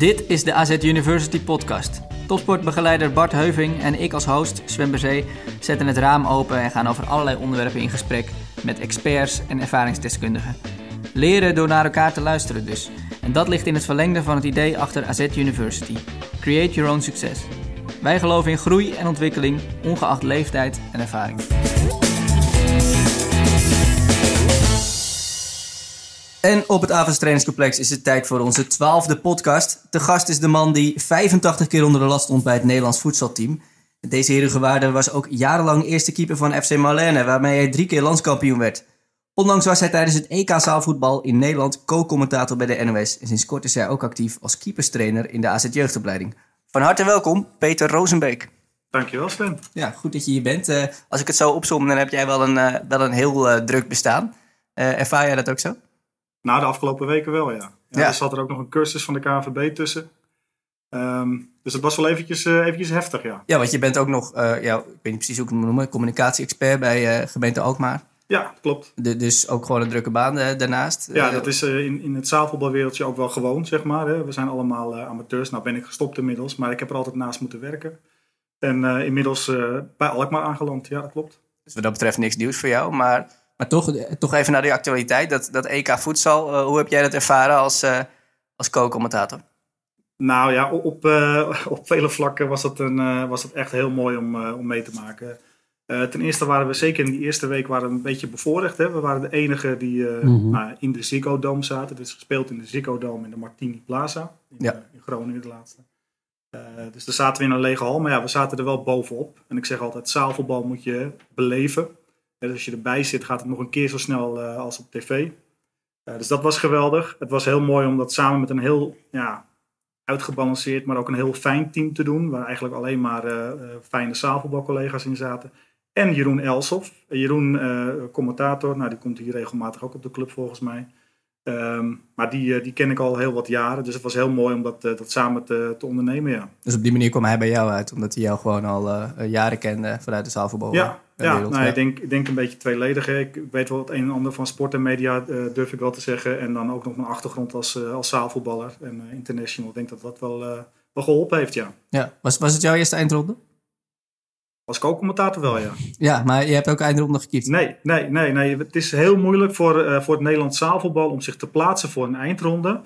Dit is de AZ University podcast. Topsportbegeleider Bart Heuving en ik als host, Sven zetten het raam open en gaan over allerlei onderwerpen in gesprek met experts en ervaringsdeskundigen. Leren door naar elkaar te luisteren dus. En dat ligt in het verlengde van het idee achter AZ University. Create your own success. Wij geloven in groei en ontwikkeling, ongeacht leeftijd en ervaring. En op het Avonds Trainingscomplex is het tijd voor onze twaalfde podcast. De gast is de man die 85 keer onder de last stond bij het Nederlands voetbalteam. Deze herengewaarde was ook jarenlang eerste keeper van FC Marlene, waarmee hij drie keer landskampioen werd. Onlangs was hij tijdens het EK zaalvoetbal in Nederland co-commentator bij de NOS. En sinds kort is hij ook actief als keeperstrainer in de AZ jeugdopleiding. Van harte welkom, Peter Rozenbeek. Dankjewel Sven. Ja, goed dat je hier bent. Uh, als ik het zo opzom, dan heb jij wel een, uh, wel een heel uh, druk bestaan. ervaar jij dat ook zo? Nou, de afgelopen weken wel, ja. ja, ja. Er zat er ook nog een cursus van de KNVB tussen. Um, dus het was wel eventjes, eventjes heftig, ja. Ja, want je bent ook nog, ja, ik weet niet precies hoe ik het moet noemen, communicatie-expert bij gemeente Alkmaar. Ja, klopt. De, dus ook gewoon een drukke baan daarnaast? Ja, dat is in, in het zaalvoetbalwereldje ook wel gewoon, zeg maar. Hè. We zijn allemaal amateurs. Nou ben ik gestopt inmiddels, maar ik heb er altijd naast moeten werken. En inmiddels bij Alkmaar aangeland, ja, dat klopt. Dus wat dat betreft niks nieuws voor jou. Maar, maar toch, toch even naar de actualiteit. Dat, dat EK voedsel, uh, hoe heb jij dat ervaren als, als co-commentator? Nou ja, op, op vele vlakken was dat, een, was dat echt heel mooi om, om mee te maken. ten eerste waren we zeker in die eerste week waren we een beetje bevoorrecht. Hè? We waren de enige die mm -hmm. nou, in de Ziggo Dome zaten. Het is gespeeld in de Ziggo Dome in de Martini Plaza. In, ja. in Groningen de laatste. Uh, dus daar zaten we in een lege hal, maar ja, we zaten er wel bovenop. En ik zeg altijd, zaalvoetbal moet je beleven. Dus als je erbij zit, gaat het nog een keer zo snel uh, als op tv. Uh, dus dat was geweldig. Het was heel mooi om dat samen met een heel ja, uitgebalanceerd, maar ook een heel fijn team te doen. Waar eigenlijk alleen maar fijne zaalvoetbalcollega's in zaten. En Jeroen Elsof. Jeroen, commentator, nou, die komt hier regelmatig ook op de club volgens mij. Um, maar die, die ken ik al heel wat jaren. Dus het was heel mooi om dat, dat samen te, te ondernemen, ja. Dus op die manier kwam hij bij jou uit, omdat hij jou gewoon al jaren kende vanuit de zaalvoetbal. Ja, ja, nou, ja. Ik, denk, ik denk een beetje tweeledig. Hè. Ik weet wel het een en ander van sport en media, uh, durf ik wel te zeggen. En dan ook nog mijn achtergrond als, uh, als zaalvoetballer en international. Ik denk dat dat wel, wel geholpen heeft, ja. ja. Was, was het jouw eerste eindronde? Als co-commentator wel, ja. Ja, maar je hebt ook eindronde gekiept. Nee, nee, nee, nee. Het is heel moeilijk voor, uh, voor het Nederlands zaalvoetbal om zich te plaatsen voor een eindronde.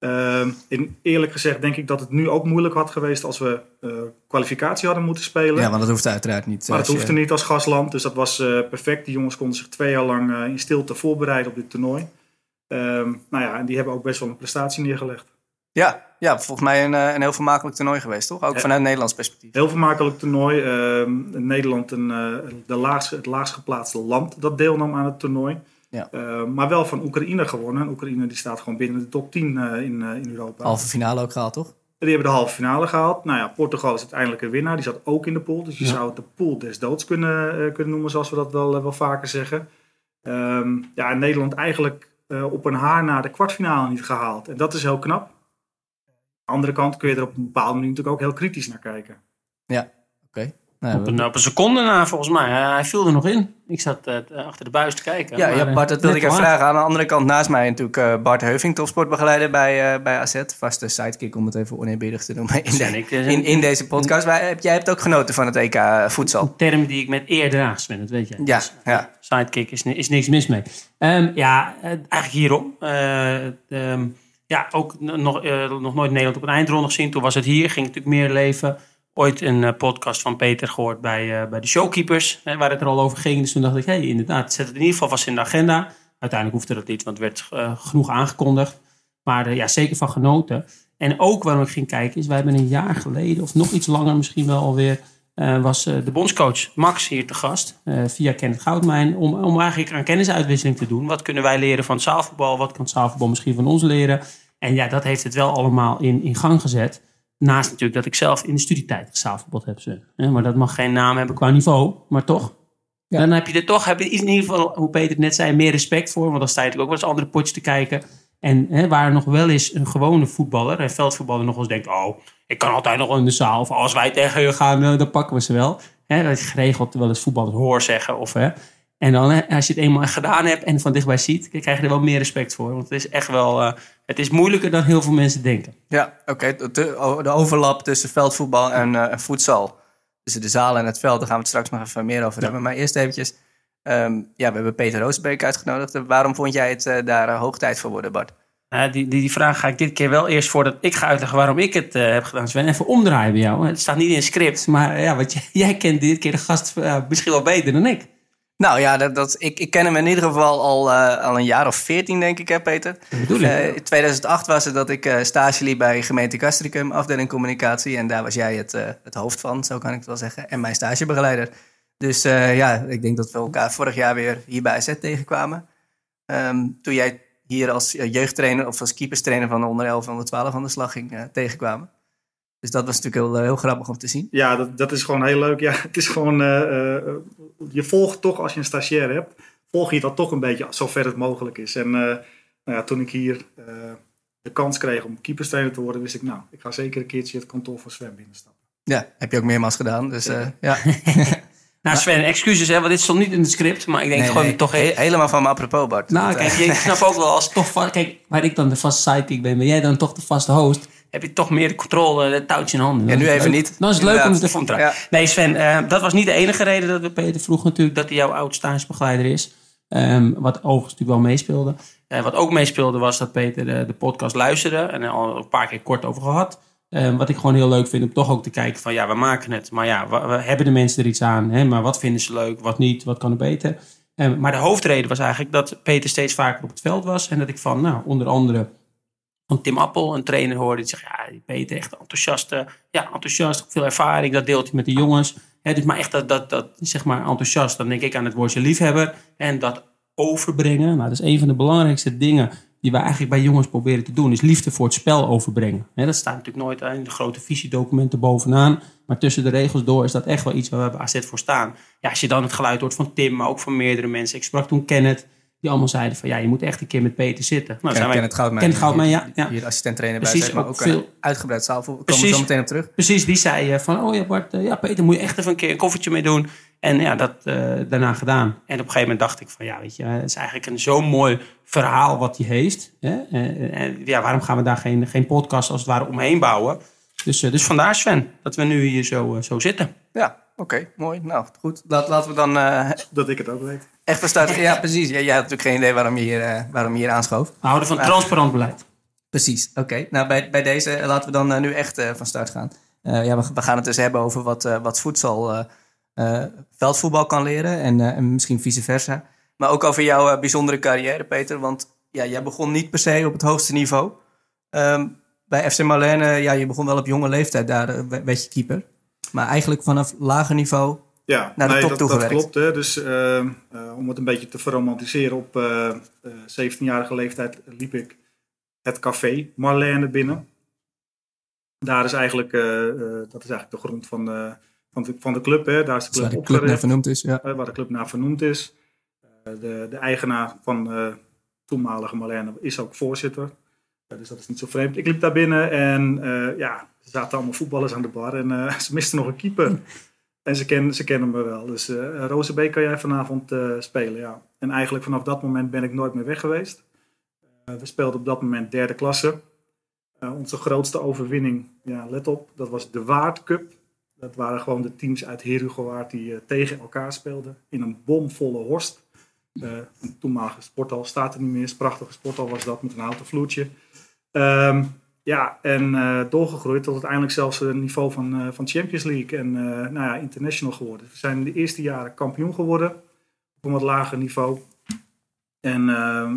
Uh, in, eerlijk gezegd denk ik dat het nu ook moeilijk had geweest als we uh, kwalificatie hadden moeten spelen. Ja, want dat hoeft uiteraard niet. Maar dat hoefde je... niet als gastland, dus dat was uh, perfect. Die jongens konden zich twee jaar lang in stilte voorbereiden op dit toernooi. Ehm, nou ja, en die hebben ook best wel een prestatie neergelegd. Ja, ja, volgens mij een, een heel vermakelijk toernooi geweest, toch? Ook ja. vanuit Nederlands perspectief. Heel vermakelijk toernooi. Uh, Nederland een, uh, de laagst, het laagst geplaatste land dat deelnam aan het toernooi. Ja. Uh, maar wel van Oekraïne gewonnen. Oekraïne die staat gewoon binnen de top 10 in, in Europa. Halve finale ook gehaald, toch? Die hebben de halve finale gehaald. Nou ja, Portugal is uiteindelijk een winnaar. Die zat ook in de pool. Dus je ja. zou het de pool des doods kunnen, kunnen noemen, zoals we dat wel, wel vaker zeggen. Um, ja, Nederland eigenlijk op een haar na de kwartfinale niet gehaald. En dat is heel knap andere kant kun je er op een bepaalde manier natuurlijk ook heel kritisch naar kijken. Ja, oké. Okay. Op, een, op, een, seconde na, volgens mij. Hij viel er nog in. Ik zat uh, achter de buis te kijken. Ja, maar, ja Bart, dat wilde ik even vragen. Aan de andere kant naast mij natuurlijk uh, Bart Heuving, topsportbegeleider bij, uh, bij AZ. Vaste sidekick, om het even oneerbiedig te noemen, in, de, in, in, deze podcast. Maar, heb, jij hebt ook genoten van het EK voedsel. Een term die ik met eer draag, Sven, dat weet je. Ja, dus, ja. Sidekick is, is niks mis mee. Um, ja, eigenlijk hierom. Um, ja, ook nog, nog nooit Nederland op een eindronde gezien. Toen was het hier, ging natuurlijk meer leven. Ooit een uh, podcast van Peter gehoord bij, uh, bij de Showkeepers, hè, waar het er al over ging. Dus toen dacht ik, hé, inderdaad, zet het in ieder geval vast in de agenda. Uiteindelijk hoefde dat niet, want het werd genoeg aangekondigd. Maar ja, zeker van genoten. En ook waarom ik ging kijken is, wij hebben een jaar geleden, of nog iets langer misschien wel alweer, was de bondscoach Max hier te gast, via Kenneth Goudmijn, om, om eigenlijk aan kennisuitwisseling te doen. Wat kunnen wij leren van het zaalvoetbal? Wat kan het zaalvoetbal misschien van ons leren? En ja, dat heeft het wel allemaal in, in gang gezet. Naast natuurlijk dat ik zelf in de studietijd gezaalvoetbal heb. Ze. Maar dat mag geen naam hebben qua niveau, maar toch. Ja. Dan heb je er toch, heb je in ieder geval, hoe Peter het net zei, meer respect voor. Want dan sta je natuurlijk ook wel eens andere potjes te kijken. En hè, waar nog wel eens een gewone voetballer, een veldvoetballer, nog eens denkt: Oh, ik kan altijd nog in de zaal. Of als wij tegen je gaan, dan pakken we ze wel. Hè, dat je geregeld wel eens voetballers hoor zeggen. Of, hè. En dan, als je het eenmaal gedaan hebt en van dichtbij ziet, krijg je er wel meer respect voor. Want het is echt wel, uh, het is moeilijker dan heel veel mensen denken. Ja, oké. De, de overlap tussen veldvoetbal en uh, voedsel. Tussen de zaal en het veld, daar gaan we het straks nog even meer over hebben. Maar eerst eventjes, um, ja, we hebben Peter Roosbeek uitgenodigd. Waarom vond jij het uh, daar uh, hoog tijd voor worden, Bart? die, die, die, vraag ga ik dit keer wel eerst voordat ik ga uitleggen waarom ik het heb gedaan. Sven, even omdraaien bij jou. Het staat niet in het script, maar ja, wat jij, jij kent dit keer de gast misschien wel beter dan ik. Nou ja, dat, dat, ik, ik ken hem in ieder geval al, uh, al een jaar of veertien, denk ik, hè, Peter. Uh, in 2008 was het dat ik uh, stage liep bij gemeente Castricum, afdeling communicatie. En daar was jij het, het hoofd van, zo kan ik het wel zeggen. En mijn stagebegeleider. Dus ja, ik denk dat we elkaar vorig jaar weer hier bij AZ tegenkwamen. Um, toen jij hier als jeugdtrainer of als keeperstrainer van de onder 11 en onder 12 aan de slag ging tegenkwamen. Dus dat was natuurlijk heel, heel grappig om te zien. Ja, dat, dat is gewoon heel leuk. Ja, het is gewoon, uh, je volgt toch als je een stagiair hebt, volg je dat toch een beetje zover het mogelijk is. En uh, nou ja, toen ik hier de kans kreeg om keeperstrainer te worden, wist ik, nou, ik ga zeker een keertje het kantoor van Sven binnenstappen. Ja, heb je ook meermaals gedaan. Dus ja. ja. Nou Sven, excuses hè, want dit stond niet in het script, maar ik denk gewoon nee, toch... He helemaal van me apropos Bart. Nou kijk, je snap ook wel als toch... Kijk, waar ik dan de vaste sidekick ben, ben jij dan toch de vaste host heb je toch meer de controle, het touwtje in handen. En nu even niet. Dan is het leuk om het te ja. Nee Sven, uh, dat was niet de enige reden dat we Peter vroeg natuurlijk dat hij jouw oud stagebegeleider is. Um, wat overigens natuurlijk wel meespeelde. Uh, wat ook meespeelde was dat Peter de, de, podcast luisterde en er al een paar keer kort over gehad. Um, wat ik gewoon heel leuk vind om toch ook te kijken van ja, we maken het. Maar ja, we, we hebben de mensen er iets aan? Hè? Maar wat vinden ze leuk, wat niet, wat kan er beter? Um, maar de hoofdreden was eigenlijk dat Peter steeds vaker op het veld was. En dat ik van, nou, onder andere van Tim Appel, een trainer, hoorde. Die zegt, ja, Peter echt enthousiast. Ja, enthousiast, veel ervaring. Dat deelt hij met de jongens. He, dus maar echt dat, dat, dat, zeg maar, enthousiast. Dan denk ik aan het woordje liefhebber. En dat overbrengen. Nou, dat is een van de belangrijkste dingen die we eigenlijk bij jongens proberen te doen. Is liefde voor het spel overbrengen. Dat staat natuurlijk nooit in de grote visiedocumenten bovenaan. Maar tussen de regels door is dat echt wel iets waar we bij AZ voor staan. Ja, als je dan het geluid hoort van Tim, maar ook van meerdere mensen. Ik sprak toen Kenneth. Die allemaal zeiden van ja, je moet echt een keer met Peter zitten. Nou, Ken, het Goudmijn. Ken het Goudmijn, ja. ja. Hier assistent trainer bij Precies, maar ook, veel... uitgebreid zaal. Komen we zo meteen op terug. Precies, die zei van oh ja Bart, ja Peter moet je echt even een keer een koffertje mee doen. En ja, dat uh, daarna gedaan. En op een gegeven moment dacht ik van ja, weet je, het is eigenlijk een zo'n mooi verhaal wat hij heeft. Hè? En, en, ja, waarom gaan we daar geen, geen podcast als het ware omheen bouwen? Dus, uh, dus vandaar Sven, dat we nu hier zo, uh, zo zitten. Ja, oké, mooi. Nou, goed. Laat, laten we dan... dat ik het ook weet. Echt van start. Ja, precies. Jij, jij had natuurlijk geen idee waarom je hier, uh, waarom je hier aanschoof. We houden van transparant beleid. Precies, oké. Nou, bij, bij deze uh, laten we dan uh, nu echt van start gaan. ja, we, we, gaan het dus hebben over wat, wat voedsel veldvoetbal kan leren en, en, misschien vice versa. Maar ook over jouw bijzondere carrière, Peter. Want ja, jij begon niet per se op het hoogste niveau. Um, bij FC Marlene, ja, je begon wel op jonge leeftijd daar, werd je keeper. Maar eigenlijk vanaf lager niveau ja, naar de nee, top dat, dat klopt. Hè. Dus uh, uh, om het een beetje te verromantiseren, op uh, eh, 17-jarige leeftijd liep ik het café Marlene binnen. Daar is eigenlijk, dat is eigenlijk de grond van, van, de, van de club. Hè. Daar is de club, waar de club naar vernoemd is. Ja. waar de club naar vernoemd is. de, de eigenaar van toenmalige Marlene is ook voorzitter. Dus dat is niet zo vreemd. Ik liep daar binnen en ja, er zaten allemaal voetballers aan de bar en ze misten nog een keeper. En ze, ken, ze kennen me wel. Dus uh, kan jij vanavond uh, spelen, ja. En eigenlijk vanaf dat moment ben ik nooit meer weg geweest. Uh, we speelden op dat moment derde klasse. onze grootste overwinning, ja, let op, dat was de Waard Cup. Dat waren gewoon de teams uit Herugewaard die tegen elkaar speelden. In een bomvolle horst. een toenmalige sporthal staat er niet meer. Een prachtige sporthal was dat met een houten vloertje. Um, ja, en uh, doorgegroeid tot uiteindelijk zelfs het niveau van, uh, van Champions League en uh, nou ja, international geworden. We zijn in de eerste jaren kampioen geworden op een wat lager niveau. En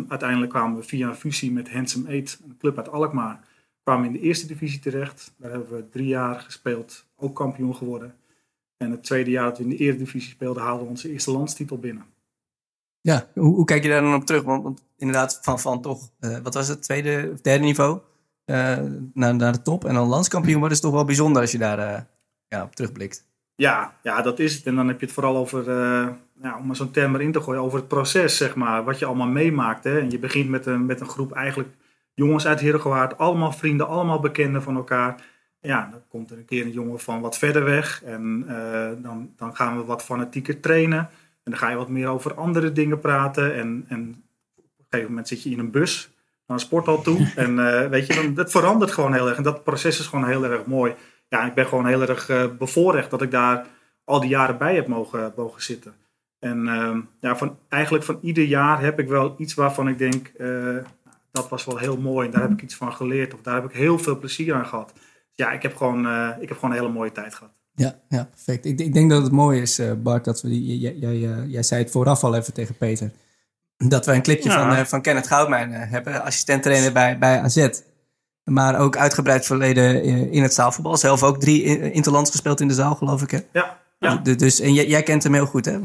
uiteindelijk kwamen we via een fusie met Handsome Eight, een club uit Alkmaar, kwamen in de eerste divisie terecht. Daar hebben we drie jaar gespeeld, ook kampioen geworden. En het tweede jaar dat we in de eredivisie speelden, haalden we onze eerste landstitel binnen. Ja, hoe, hoe kijk je daar dan op terug? Want, want inderdaad, van, van toch, wat was het, tweede of derde niveau? uh, naar, naar de top en dan landskampioen worden, is toch wel bijzonder als je daar uh, ja, op terugblikt. Ja, ja, dat is het. En dan heb je het vooral over, uh, ja, om maar zo'n term erin te gooien, over het proces, zeg maar. Wat je allemaal meemaakt. Hè? En je begint met een, met een groep eigenlijk jongens uit Heergewaard, allemaal vrienden, allemaal bekenden van elkaar. Ja, dan komt er een keer een jongen van wat verder weg. En dan, dan gaan we wat fanatieker trainen. En dan ga je wat meer over andere dingen praten. En, en op een gegeven moment zit je in een bus een sporthal toe. En uh, weet je, dan, dat verandert gewoon heel erg. En dat proces is gewoon heel erg mooi. Ja, ik ben gewoon heel erg uh, bevoorrecht dat ik daar al die jaren bij heb mogen, mogen zitten. En uh, ja, van, eigenlijk van ieder jaar heb ik wel iets waarvan ik denk, dat was wel heel mooi. En daar heb ik iets van geleerd. Of daar heb ik heel veel plezier aan gehad. Dus ja, ik heb gewoon, ik heb gewoon een hele mooie tijd gehad. Ja, ja perfect. Ik, ik denk dat het mooi is, Bart, dat we, jij, jij, jij zei het vooraf al even tegen Peter dat we een clipje van, uh, van Kenneth Goudmijn hebben, assistent-trainer bij, bij AZ. Maar ook uitgebreid verleden in het zaalvoetbal. Zelf ook drie interlands gespeeld in de zaal, geloof ik. Hè? Ja. ja. Dus, en jij, jij, kent hem heel goed, hè?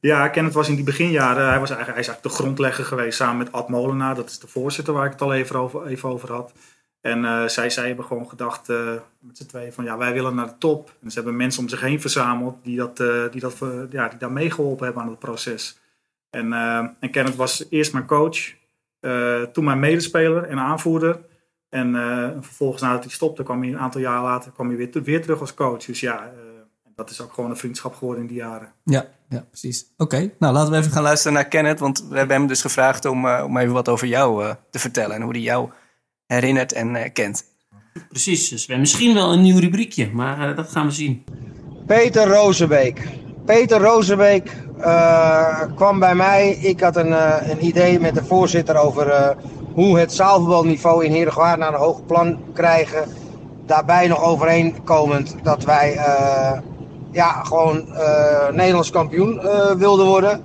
Ja, Kenneth was in die beginjaren, hij was eigenlijk, hij is eigenlijk de grondlegger geweest samen met Ad Molenaar. Dat is de voorzitter waar ik het al even over, even over had. En uh, zij, zij hebben gewoon gedacht uh, met z'n tweeën van ja, wij willen naar de top. En ze hebben mensen om zich heen verzameld die, dat, uh, die, dat, ja, die daar meegeholpen hebben aan het proces. En, en Kenneth was eerst mijn coach, toen mijn medespeler en aanvoerder. En vervolgens nadat hij stopte, kwam hij een aantal jaar later kwam hij weer, weer terug als coach. Dus ja, dat is ook gewoon een vriendschap geworden in die jaren. Ja, ja precies. Oké, nou laten we even gaan luisteren naar Kenneth. Want we hebben hem dus gevraagd om, om even wat over jou te vertellen. En hoe hij jou herinnert en kent. Precies, dus we hebben misschien wel een nieuw rubriekje, maar dat gaan we zien. Peter Rozenbeek. Peter Rozenbeek uh, kwam bij mij. Ik had een, uh, een idee met de voorzitter over uh, hoe het zaalvoetbalniveau in Herengewaard naar een hoog plan krijgen. Daarbij nog overeenkomend dat wij ja, gewoon Nederlands kampioen wilden worden.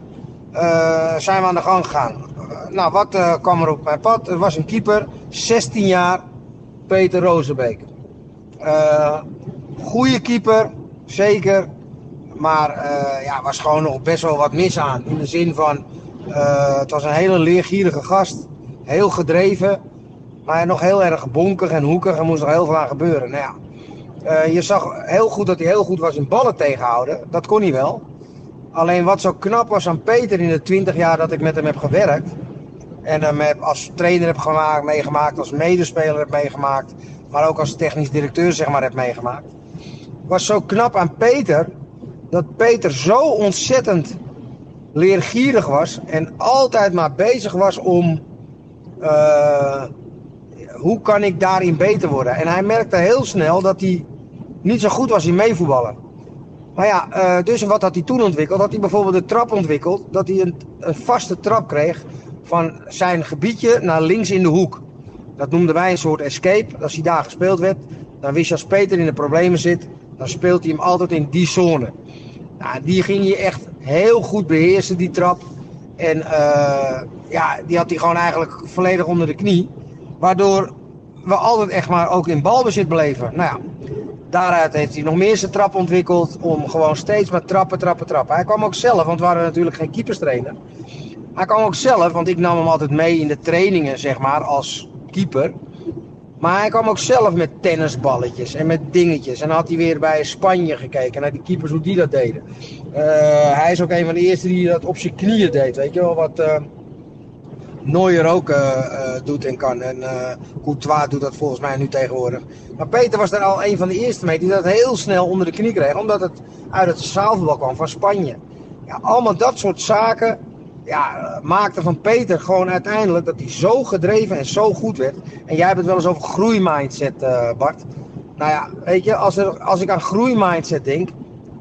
zijn we aan de gang gegaan. Nou, wat kwam er op mijn pad? Er was een keeper, 16 jaar, Peter Rozenbeek. goede keeper, zeker. Maar uh, ja, was gewoon nog best wel wat mis aan. In de zin van, uh, het was een hele leergierige gast. Heel gedreven. Maar nog heel erg bonkig en hoekig. Er moest nog heel veel aan gebeuren. Nou ja, uh, je zag heel goed dat hij heel goed was in ballen tegenhouden. Dat kon hij wel. Alleen wat zo knap was aan Peter in de 20 jaar dat ik met hem heb gewerkt. En hem heb als trainer heb gemaakt, meegemaakt, als medespeler heb meegemaakt. Maar ook als technisch directeur zeg maar heb meegemaakt. Was zo knap aan Peter dat Peter zo ontzettend leergierig was en altijd maar bezig was om uh, hoe kan ik daarin beter worden. En hij merkte heel snel dat hij niet zo goed was in meevoetballen. Maar ja, uh, dus wat had hij toen ontwikkeld? Had hij bijvoorbeeld de trap ontwikkeld, dat hij een, een vaste trap kreeg van zijn gebiedje naar links in de hoek. Dat noemden wij een soort escape. Als hij daar gespeeld werd, dan wist je als Peter in de problemen zit, dan speelt hij hem altijd in die zone. Nou, die ging je echt heel goed beheersen, die trap. En uh, ja, die had hij gewoon eigenlijk volledig onder de knie. Waardoor we altijd echt maar ook in balbezit bleven. Nou ja, daaruit heeft hij nog meer zijn trap ontwikkeld. Om gewoon steeds maar trappen, trappen, trappen. Hij kwam ook zelf, want we waren natuurlijk geen keeperstrainer. Hij kwam ook zelf, want ik nam hem altijd mee in de trainingen, zeg maar, als keeper. Maar hij kwam ook zelf met tennisballetjes en met dingetjes. En had hij weer bij Spanje gekeken naar die keepers hoe die dat deden. Uh, hij is ook een van de eerste die dat op zijn knieën deed. Weet je wel, wat uh, Neuer ook uh, doet en kan. En Courtois doet dat volgens mij nu tegenwoordig. Maar Peter was daar al een van de eerste mee die dat heel snel onder de knie kreeg. Omdat het uit het zaalvoetbal kwam van Spanje. Ja, allemaal dat soort zaken ja, maakte van Peter gewoon uiteindelijk dat hij zo gedreven en zo goed werd. En jij hebt het wel eens over groeimindset, Bart. Nou ja, weet je, als, er, als ik aan groeimindset denk,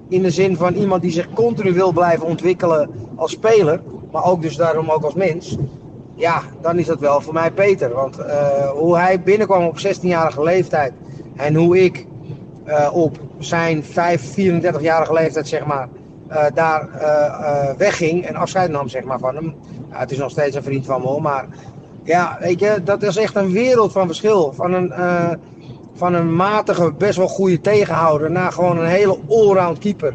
in de zin van iemand die zich continu wil blijven ontwikkelen als speler, maar ook dus daarom ook als mens, ja, dan is dat wel voor mij Peter. Want uh, hoe hij binnenkwam op 16-jarige leeftijd en hoe ik uh, op zijn 5, 34-jarige leeftijd, zeg maar, uh, daar wegging en afscheid nam zeg maar, van hem. Ja, het is nog steeds een vriend van me, maar ja, weet je, dat is echt een wereld van verschil. Van een, van een matige, best wel goede tegenhouder naar gewoon een hele allround keeper.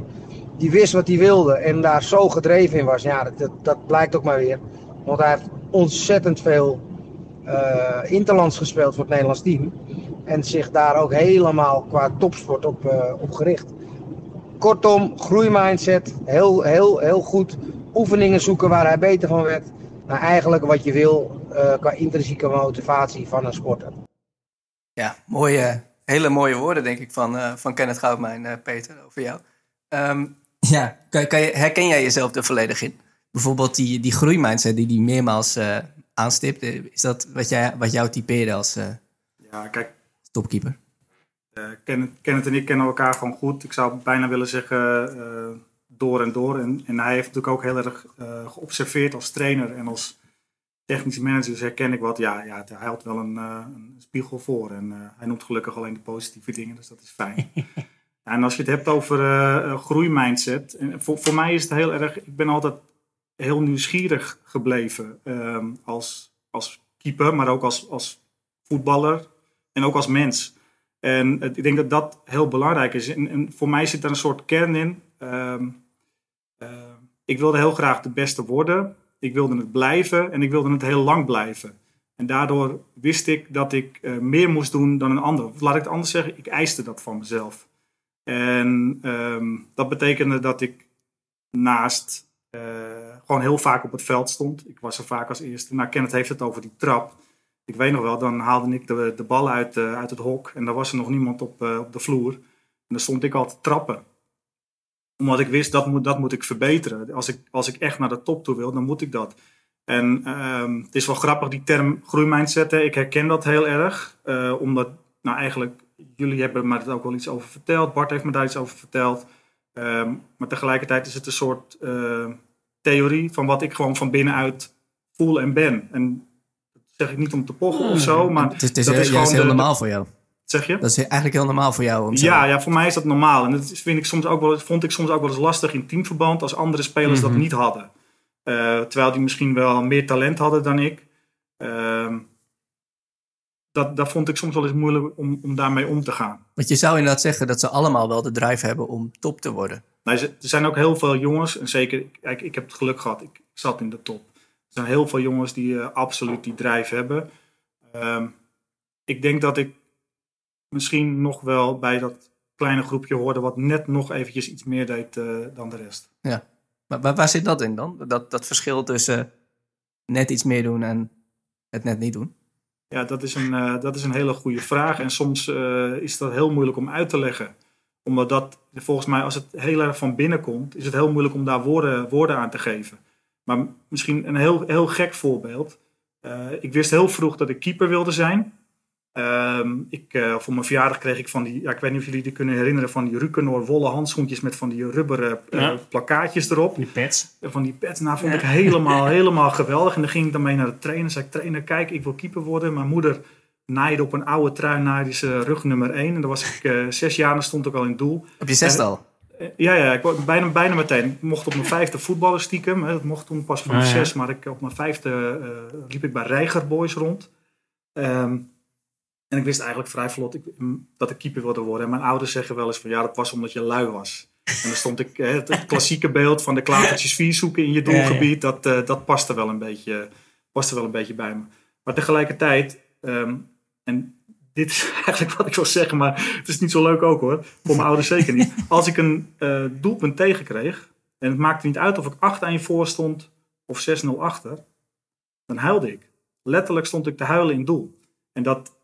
Die wist wat hij wilde en daar zo gedreven in was. Ja, dat, dat blijkt ook maar weer. Want hij heeft ontzettend veel interlands gespeeld voor het Nederlands team. En zich daar ook helemaal qua topsport op, op gericht. Kortom, groeimindset, heel, heel, heel goed. Oefeningen zoeken waar hij beter van werd. Maar eigenlijk wat je wil uh, qua intrinsieke motivatie van een sporter. Ja, mooie, hele mooie woorden denk ik van, uh, van Kenneth Goudmijn, uh, Peter, over jou. Um, ja, kan, kan je, herken jij jezelf er volledig in? Bijvoorbeeld die, die groeimindset die hij meermaals aanstipt? Is dat wat, jij, wat jou typeerde als uh, ja, kijk, topkeeper? Uh, Kenneth, Kenneth, en ik kennen elkaar gewoon goed. Ik zou bijna willen zeggen door en door. En, en hij heeft natuurlijk ook heel erg geobserveerd als trainer en als technische manager. Dus herken ik wat. Ja, ja hij had wel een, een spiegel voor. En hij noemt gelukkig alleen de positieve dingen, dus dat is fijn. en als je het hebt over groeimindset. En voor, voor mij is het heel erg. Ik ben altijd heel nieuwsgierig gebleven ehm, als, als keeper, maar ook als, als voetballer en ook als mens. En ik denk dat dat heel belangrijk is. En, voor mij zit daar een soort kern in. Ehm, eh, ik wilde heel graag de beste worden. Ik wilde het blijven en ik wilde het heel lang blijven. En daardoor wist ik dat ik uh, meer moest doen dan een ander. Of laat ik het anders zeggen, ik eiste dat van mezelf. En ehm, dat betekende dat ik naast gewoon heel vaak op het veld stond. Ik was er vaak als eerste. Nou, Kenneth heeft het over die trap. Ik weet nog wel, dan haalde ik de, de bal uit, uh, uit het hok en daar was er nog niemand op, uh, op de vloer. En dan stond ik altijd trappen. Omdat ik wist, dat moet, dat moet ik verbeteren. Als ik, als ik echt naar de top toe wil, dan moet ik dat. En uh, het is wel grappig, die term groeimindset. Ik herken dat heel erg. omdat, nou eigenlijk, jullie hebben me er ook wel iets over verteld. Bart heeft me daar iets over verteld. Um, maar tegelijkertijd is het een soort uh, theorie van wat ik gewoon van binnenuit voel en ben. En dat zeg ik niet om te pochen of zo, maar het is, het is, dat is gewoon heel de, normaal voor jou. Zeg je? Dat is eigenlijk heel normaal voor jou. Om ja, ja, voor mij is dat normaal. En dat vind ik soms ook wel, vond ik soms ook wel eens lastig in teamverband als andere spelers mm -hmm. dat niet hadden. Uh, terwijl die misschien wel meer talent hadden dan ik. Uh, dat, dat vond ik soms wel eens moeilijk om, om daarmee om te gaan. Want je zou inderdaad zeggen dat ze allemaal wel de drive hebben om top te worden. Nou, er zijn ook heel veel jongens, en zeker, kijk, ik heb het geluk gehad, ik zat in de top. Er zijn heel veel jongens die uh, absoluut die drive hebben. Um, ik denk dat ik misschien nog wel bij dat kleine groepje hoorde wat net nog eventjes iets meer deed uh, dan de rest. Ja, maar waar, waar zit dat in dan? Dat, dat verschil tussen net iets meer doen en het net niet doen? Ja, dat is een, uh, dat is een hele goede vraag. En soms uh, is dat heel moeilijk om uit te leggen. Omdat dat, volgens mij, als het heel erg van binnen komt, is het heel moeilijk om daar woorden, woorden aan te geven. Maar misschien een heel, heel gek voorbeeld. Uh, ik wist heel vroeg dat ik keeper wilde zijn. Um, ik, uh, voor mijn verjaardag kreeg ik van die, ja, ik weet niet of jullie die kunnen herinneren, van die Rukenor wollen handschoentjes met van die rubberen uh, ja. plakkaatjes erop. Die pads. Van die pads, nou vond ja. ik helemaal, helemaal geweldig. En dan ging ik dan mee naar de trainer. Zei ik, trainer, kijk, ik wil keeper worden. Mijn moeder naaide op een oude trui, naaide ze rug nummer 1. En dan was ik uh, zes jaar en stond ik al in het doel. Op je zesde al? Ja, ja, ik bijna, bijna meteen. Ik mocht op mijn vijfde voetballen stiekem. Hè. Dat mocht toen pas van Ah, ja. zes, maar ik, op mijn vijfde liep ik bij Reiger Boys rond. Um, en ik wist eigenlijk vrij vlot ik, dat ik keeper wilde worden. En mijn ouders zeggen wel eens van ja, dat was omdat je lui was. En dan stond ik, het, het klassieke beeld van de klavertjes vier zoeken in je doelgebied, dat, uh, dat paste wel, een beetje, paste wel een beetje bij me. Maar tegelijkertijd, um, en dit is eigenlijk wat ik wil zeggen, maar het is niet zo leuk ook hoor. Voor mijn ouders zeker niet. Als ik een uh, doelpunt tegenkreeg, en het maakte niet uit of ik 8-1 voor stond of 6-0 achter, dan huilde ik. Letterlijk stond ik te huilen in doel. En dat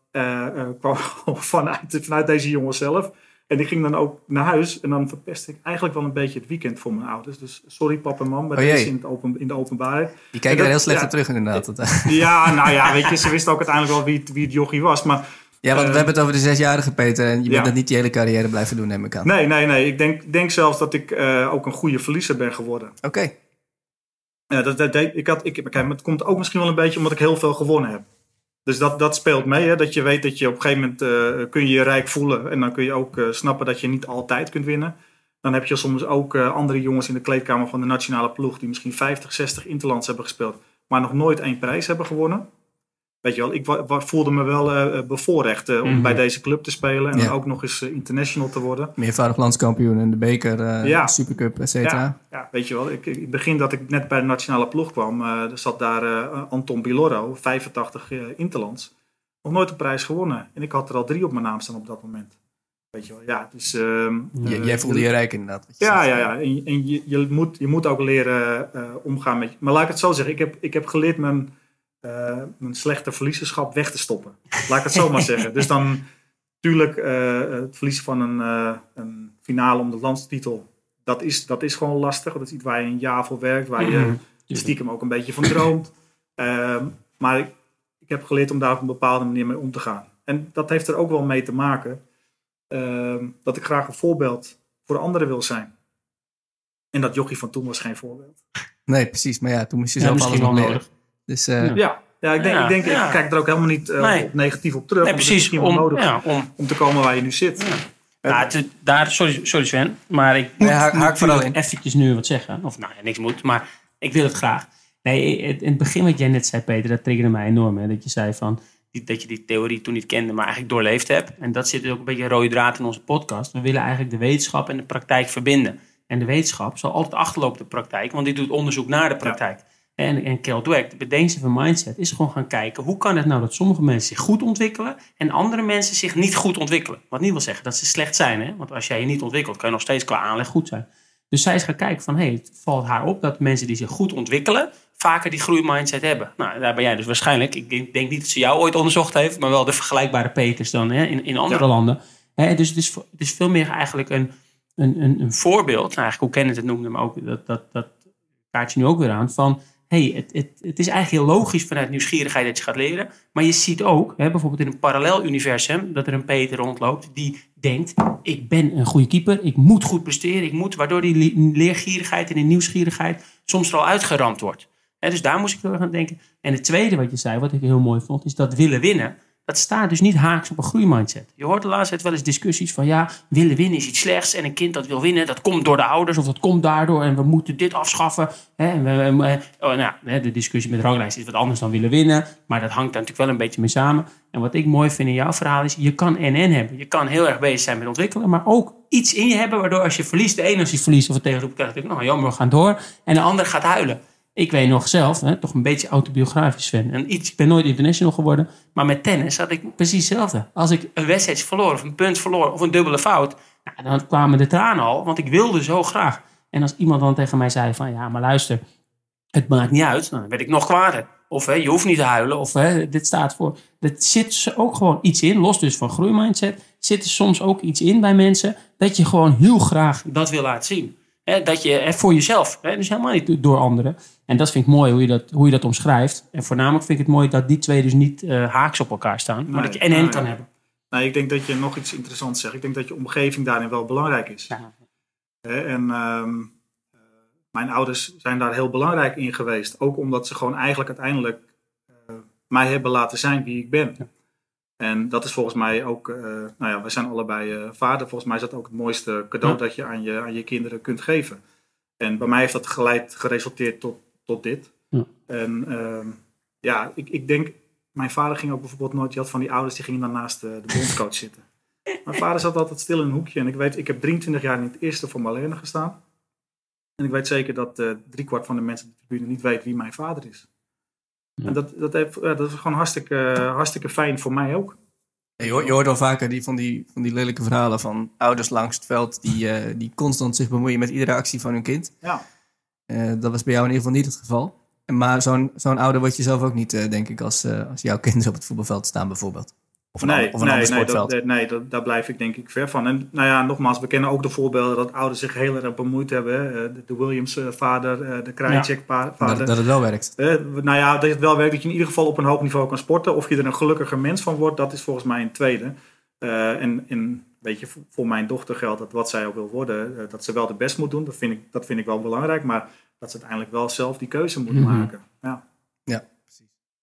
kwam vanuit, vanuit deze jongen zelf. En ik ging dan ook naar huis en dan verpestte ik eigenlijk wel een beetje het weekend voor mijn ouders. Dus sorry papa en mam, maar oh, dat is in, het open, in de openbaarheid. Die kijken er heel slecht ja, terug inderdaad. Ja, nou ja, weet je, ze wisten ook uiteindelijk wel wie het, wie het jochie was. Maar, ja, want uh, we hebben het over de zesjarige Peter en je bent ja. dat niet je hele carrière blijven doen, neem ik aan. Nee, nee, nee. Ik denk, denk zelfs dat ik ook een goede verliezer ben geworden. Oké. Okay. Ja, dat, dat, ik had, ik, kijk, maar het komt ook misschien wel een beetje omdat ik heel veel gewonnen heb. Dus dat, dat speelt mee, hè? dat je weet dat je op een gegeven moment uh, kun je je rijk voelen. En dan kun je ook uh, snappen dat je niet altijd kunt winnen. Dan heb je soms ook uh, andere jongens in de kleedkamer van de nationale ploeg... die misschien 50, 60 interlands hebben gespeeld... maar nog nooit één prijs hebben gewonnen. Weet je wel, ik voelde me wel bevoorrecht om mm -hmm. bij deze club te spelen... en ja. dan ook nog eens international te worden. Meervoudig landskampioen in de beker, ja. Supercup, et cetera. Ja, ja, weet je wel. Ik, begin dat ik net bij de nationale ploeg kwam... er zat daar Anton Bilorro, 85 interlands... nog nooit een prijs gewonnen. En ik had er al drie op mijn naam staan op dat moment. Weet je wel, ja. Dus, je, jij voelde je rijk inderdaad. Je ja, ja, ja. En, en je, je, moet, je moet ook leren uh, omgaan met... Maar laat ik het zo zeggen. Ik heb, ik heb geleerd mijn, uh, mijn slechte verlieserschap weg te stoppen. Laat ik het zo maar zeggen. Dus dan... Tuurlijk, uh, het verliezen van een, een finale om de landstitel... Dat is, dat is gewoon lastig. Dat is iets waar je een jaar voor werkt. Waar je stiekem ook een beetje van droomt. Uh, maar ik, ik heb geleerd om daar op een bepaalde manier mee om te gaan. En dat heeft er ook wel mee te maken ehm, dat ik graag een voorbeeld voor anderen wil zijn. En dat jochie van toen was geen voorbeeld. Nee, precies. Maar ja, toen moest je Ja, zelf alles misschien nog leren. nodig. Dus eh, Ja. Ja, ik denk, Ja, ik, denk ja. ik kijk er ook helemaal niet eh, Nee. op negatief op terug. Nee, precies. Om, nodig ja, om, om te komen waar je nu zit. Ja, het- daar, sorry, sorry Sven, maar ik moet Nee, haak- haak in. eventjes nu wat zeggen. Of nou ja, niks moet, maar ik wil het graag. Nee, het- in het begin wat jij net zei, Peter, dat triggerde mij enorm. Hè? Dat je zei van, die- dat je die theorie toen niet kende, maar eigenlijk doorleefd hebt. En dat zit ook een beetje een rode draad in onze podcast. We willen eigenlijk de wetenschap en de praktijk verbinden. En de wetenschap zal altijd achterlopen op de praktijk, want die doet onderzoek naar de praktijk. En, en Kel Dweck, de bedenkster van Mindset, is gewoon gaan kijken... hoe kan het nou dat sommige mensen zich goed ontwikkelen... en andere mensen zich niet goed ontwikkelen. Wat niet wil zeggen dat ze slecht zijn. Hè? Want als jij je niet ontwikkelt, kan je nog steeds qua aanleg goed zijn. Dus zij is gaan kijken van... Hey, het valt haar op dat mensen die zich goed ontwikkelen... vaker die groeimindset hebben. Nou, daar ben jij dus waarschijnlijk... ik denk, denk niet dat ze jou ooit onderzocht heeft... maar wel de vergelijkbare Peters dan hè, in, in andere Ja. landen. Hè, dus het is, het is veel meer eigenlijk een, een, een, een voorbeeld... Nou, eigenlijk hoe Kenneth het noemde, maar ook dat, dat, dat kaart je nu ook weer aan... van hey, het, het, het is eigenlijk heel logisch vanuit nieuwsgierigheid dat je gaat leren. Maar je ziet ook, hè, bijvoorbeeld in een parallel universum, dat er een Peter rondloopt die denkt: ik ben een goede keeper, ik moet goed presteren, ik moet, waardoor die le- leergierigheid en die nieuwsgierigheid soms er al uitgeramd wordt. Hè, dus daar moest ik heel erg aan denken. En het tweede wat je zei, wat ik heel mooi vond, is dat willen winnen. Dat staat dus niet haaks op een groeimindset. Je hoort de laatste tijd wel eens discussies van ja, willen winnen is iets slechts. En een kind dat wil winnen, dat komt door de ouders of dat komt daardoor. En we moeten dit afschaffen. We, oh, nou, de discussie met ranglijst is wat anders dan willen winnen. Maar dat hangt daar natuurlijk wel een beetje mee samen. En wat ik mooi vind in jouw verhaal is, je kan en-en hebben. Je kan heel erg bezig zijn met ontwikkelen, maar ook iets in je hebben waardoor als je verliest, de ene als verliest of het tegenroep krijgt, nou jammer, we gaan door. En de ander gaat huilen. Ik weet nog zelf, hè, toch een beetje autobiografisch fan. En iets, ik ben nooit international geworden. Maar met tennis had ik precies hetzelfde. Als ik een wedstrijd verloor, of een punt verloor, of een dubbele fout. Nou, dan kwamen de tranen al, want ik wilde zo graag. En als iemand dan tegen mij zei van, ja, maar luister, het maakt niet uit. Nou, dan werd ik nog kwader. Of hè, je hoeft niet te huilen. Of hè, dit staat voor. Er zit ook gewoon iets in, los dus van groeimindset. Zit er soms ook iets in bij mensen dat je gewoon heel graag dat wil laten zien. Hè, dat je voor jezelf, hè, dus helemaal niet door anderen. En dat vind ik mooi hoe je dat, hoe je dat omschrijft. En voornamelijk vind ik het mooi dat die twee dus niet eh, haaks op elkaar staan. Maar dat je en en nee. kan hebben. Nou, ik denk dat je nog iets interessants zegt. Ik denk dat je omgeving daarin wel belangrijk is. Ja. Hè, En ehm, eh, mijn ouders zijn daar heel belangrijk in geweest. Ook omdat ze gewoon eigenlijk uiteindelijk eh, mij hebben laten zijn wie ik ben. En dat is volgens mij ook, eh, nou ja, wij zijn allebei eh, vader. Volgens mij is dat ook het mooiste cadeau Ja. dat je aan, je aan je kinderen kunt geven. En bij mij heeft dat geleid, geresulteerd tot, tot dit. Ja. En ehm, ja, ik, ik denk, mijn vader ging ook bijvoorbeeld nooit, je had van die ouders die gingen dan naast de, de bondscoach zitten. Mijn vader zat altijd stil in een hoekje. En ik weet, ik heb 23 jaar in het eerste voor Malerne gestaan. En ik weet zeker dat eh driekwart van de mensen op de tribune niet weet wie mijn vader is. En dat, dat, heeft, ja, dat is gewoon hartstikke, hartstikke fijn voor mij ook. je, hoort, je hoort wel vaker die, van, die, van die lelijke verhalen van ouders langs het veld die, eh, die constant zich bemoeien met iedere actie van hun kind. Ja. Eh, dat was bij jou in ieder geval niet het geval. Maar zo'n zo'n ouder word je zelf ook niet, eh, denk ik, als, eh, als jouw kinderen op het voetbalveld staan bijvoorbeeld. Of een, nee, ander, of een nee, ander nee, dat, nee dat, daar blijf ik denk ik ver van. En nou ja, nogmaals, we kennen ook de voorbeelden dat ouders zich heel erg bemoeid hebben. hè. Eh, De, de Williams-vader, de Krajicek-vader. dat, dat het wel werkt. Eh, nou ja, dat het wel werkt dat je in ieder geval op een hoog niveau kan sporten. Of je er een gelukkiger mens van wordt, dat is volgens mij een tweede. Eh, en, en weet je, voor- voor mijn dochter geldt dat wat zij ook wil worden, eh, dat ze wel de best moet doen. Dat vind, ik, dat vind ik wel belangrijk. Maar dat ze uiteindelijk wel zelf die keuze moet Mhm. maken. Ja.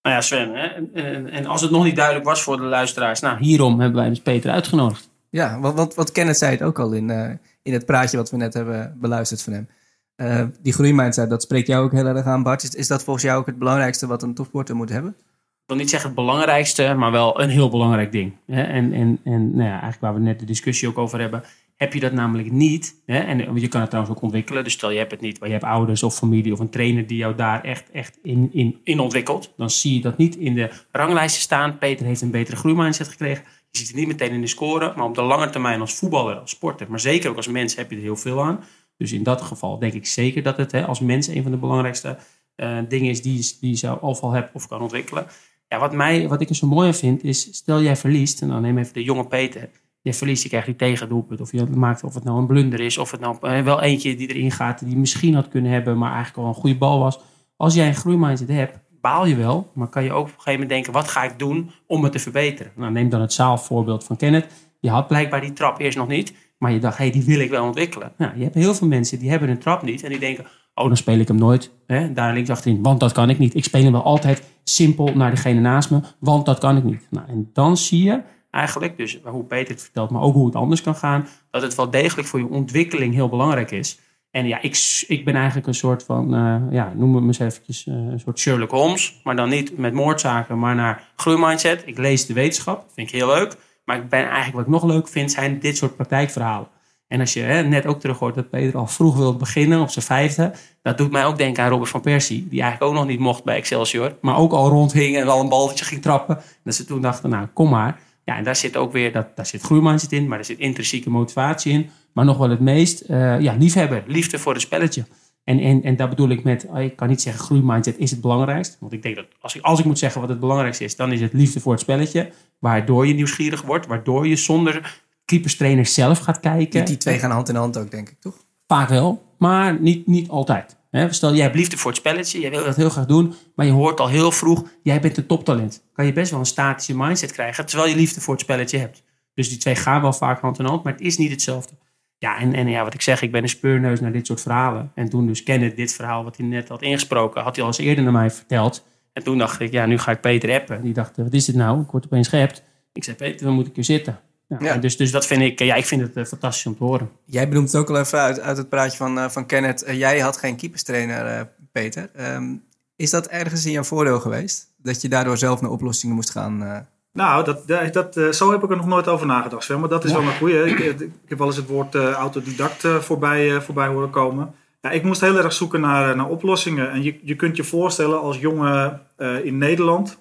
Nou ja, Sven, hè? En, en, en als het nog niet duidelijk was voor de luisteraars, nou, hierom hebben wij dus Peter uitgenodigd. Ja, want, want, want Kenneth zei het ook al in, eh, in het praatje wat we net hebben beluisterd van hem. Eh, die groeimindset, dat spreekt jou ook heel erg aan, Bart. Is, is dat volgens jou ook het belangrijkste wat een topsporter moet hebben? Ik wil niet zeggen het belangrijkste, maar wel een heel belangrijk ding. Hè? En, en, en nou ja, eigenlijk waar we net de discussie ook over hebben, heb je dat namelijk niet. Hè? En je kan het trouwens ook ontwikkelen. Dus stel je hebt het niet, maar je hebt ouders of familie of een trainer die jou daar echt, echt in, in, in ontwikkelt. Dan zie je dat niet in de ranglijsten staan. Peter heeft een betere groeimindset gekregen. Je ziet het niet meteen in de score, maar op de lange termijn als voetballer, als sporter, maar zeker ook als mens heb je er heel veel aan. Dus in dat geval denk ik zeker dat het hè, als mens een van de belangrijkste eh, dingen is die, die je zou of al hebt of kan ontwikkelen. Ja, wat, mij, wat ik er zo mooi aan vind is, stel jij verliest, en dan neem even de jonge Peter. Je verliest, je krijgt die tegendoelpunt. Of je maakt of het nou een blunder is, of het nou eh, wel eentje die erin gaat, die misschien had kunnen hebben, maar eigenlijk al een goede bal was. Als jij een groeimindset hebt, baal je wel, maar kan je ook op een gegeven moment denken, wat ga ik doen om het te verbeteren? Nou, neem dan het zaalvoorbeeld van Kenneth. Je had blijkbaar die trap eerst nog niet, maar je dacht, hé, hey, die wil ik wel ontwikkelen. Nou, je hebt heel veel mensen die hebben een trap niet en die denken, oh, dan speel ik hem nooit. Hè, daar links achterin, want dat kan ik niet. Ik speel hem wel altijd simpel naar degene naast me, want dat kan ik niet. Nou, en dan zie je eigenlijk, dus hoe Peter het vertelt, maar ook hoe het anders kan gaan, dat het wel degelijk voor je ontwikkeling heel belangrijk is. En ja, ik, ik ben eigenlijk een soort van, uh, ja, noem het eens eventjes, uh, een soort Sherlock Holmes. Maar dan niet met moordzaken, maar naar groeimindset. Ik lees de wetenschap, vind ik heel leuk. Maar ik ben eigenlijk, wat ik nog leuk vind, zijn dit soort praktijkverhalen. En als je hè, net ook terug hoort dat Peter al vroeg wil beginnen, op zijn vijfde. Dat doet mij ook denken aan Robert van Persie. Die eigenlijk ook nog niet mocht bij Excelsior. Maar ook al rondhing en al een balletje ging trappen. Dat ze toen dachten, nou kom maar. Ja, en daar zit ook weer, dat, daar zit groeimindset in. Maar er zit intrinsieke motivatie in. Maar nog wel het meest, uh, ja, liefhebber. Liefde voor het spelletje. En, en, en daar bedoel ik met, oh, ik kan niet zeggen groeimindset is het belangrijkst. Want ik denk dat als ik, als ik moet zeggen wat het belangrijkste is, dan is het liefde voor het spelletje. Waardoor je nieuwsgierig wordt, waardoor je zonder keeperstrainer zelf gaat kijken. Die, die twee gaan hand in hand ook, denk ik, toch? Vaak wel, maar niet, niet altijd. Stel, jij hebt liefde voor het spelletje, jij wil dat heel graag doen, maar je hoort al heel vroeg, jij bent een toptalent. Kan je best wel een statische mindset krijgen, terwijl je liefde voor het spelletje hebt. Dus die twee gaan wel vaak hand in hand, maar het is niet hetzelfde. Ja, en, en ja, wat ik zeg, ik ben een speurneus naar dit soort verhalen. En toen dus Kenneth dit verhaal wat hij net had ingesproken, had hij al eens eerder naar mij verteld. En toen dacht ik, ja, nu ga ik Peter appen. Die dacht, wat is dit nou? Ik word opeens geappt. Ik zei, Peter, we moeten een keer zitten. Ja, Dus, dus dat vind ik, ja, ik vind het uh, fantastisch om te horen. Jij benoemt het ook al even uit, uit het praatje van, uh, van Kenneth. Uh, jij had geen keeperstrainer, Peter. Um, is dat ergens in jouw voordeel geweest? Dat je daardoor zelf naar oplossingen moest gaan? Nou, dat, dat, zo heb ik er nog nooit over nagedacht, Sven. Maar dat is ja. wel een goeie. Ik, ik, heb wel eens het woord autodidact voorbij, voorbij horen komen. Ja, ik moest heel erg zoeken naar, naar oplossingen. En je, je kunt je voorstellen als jongen in Nederland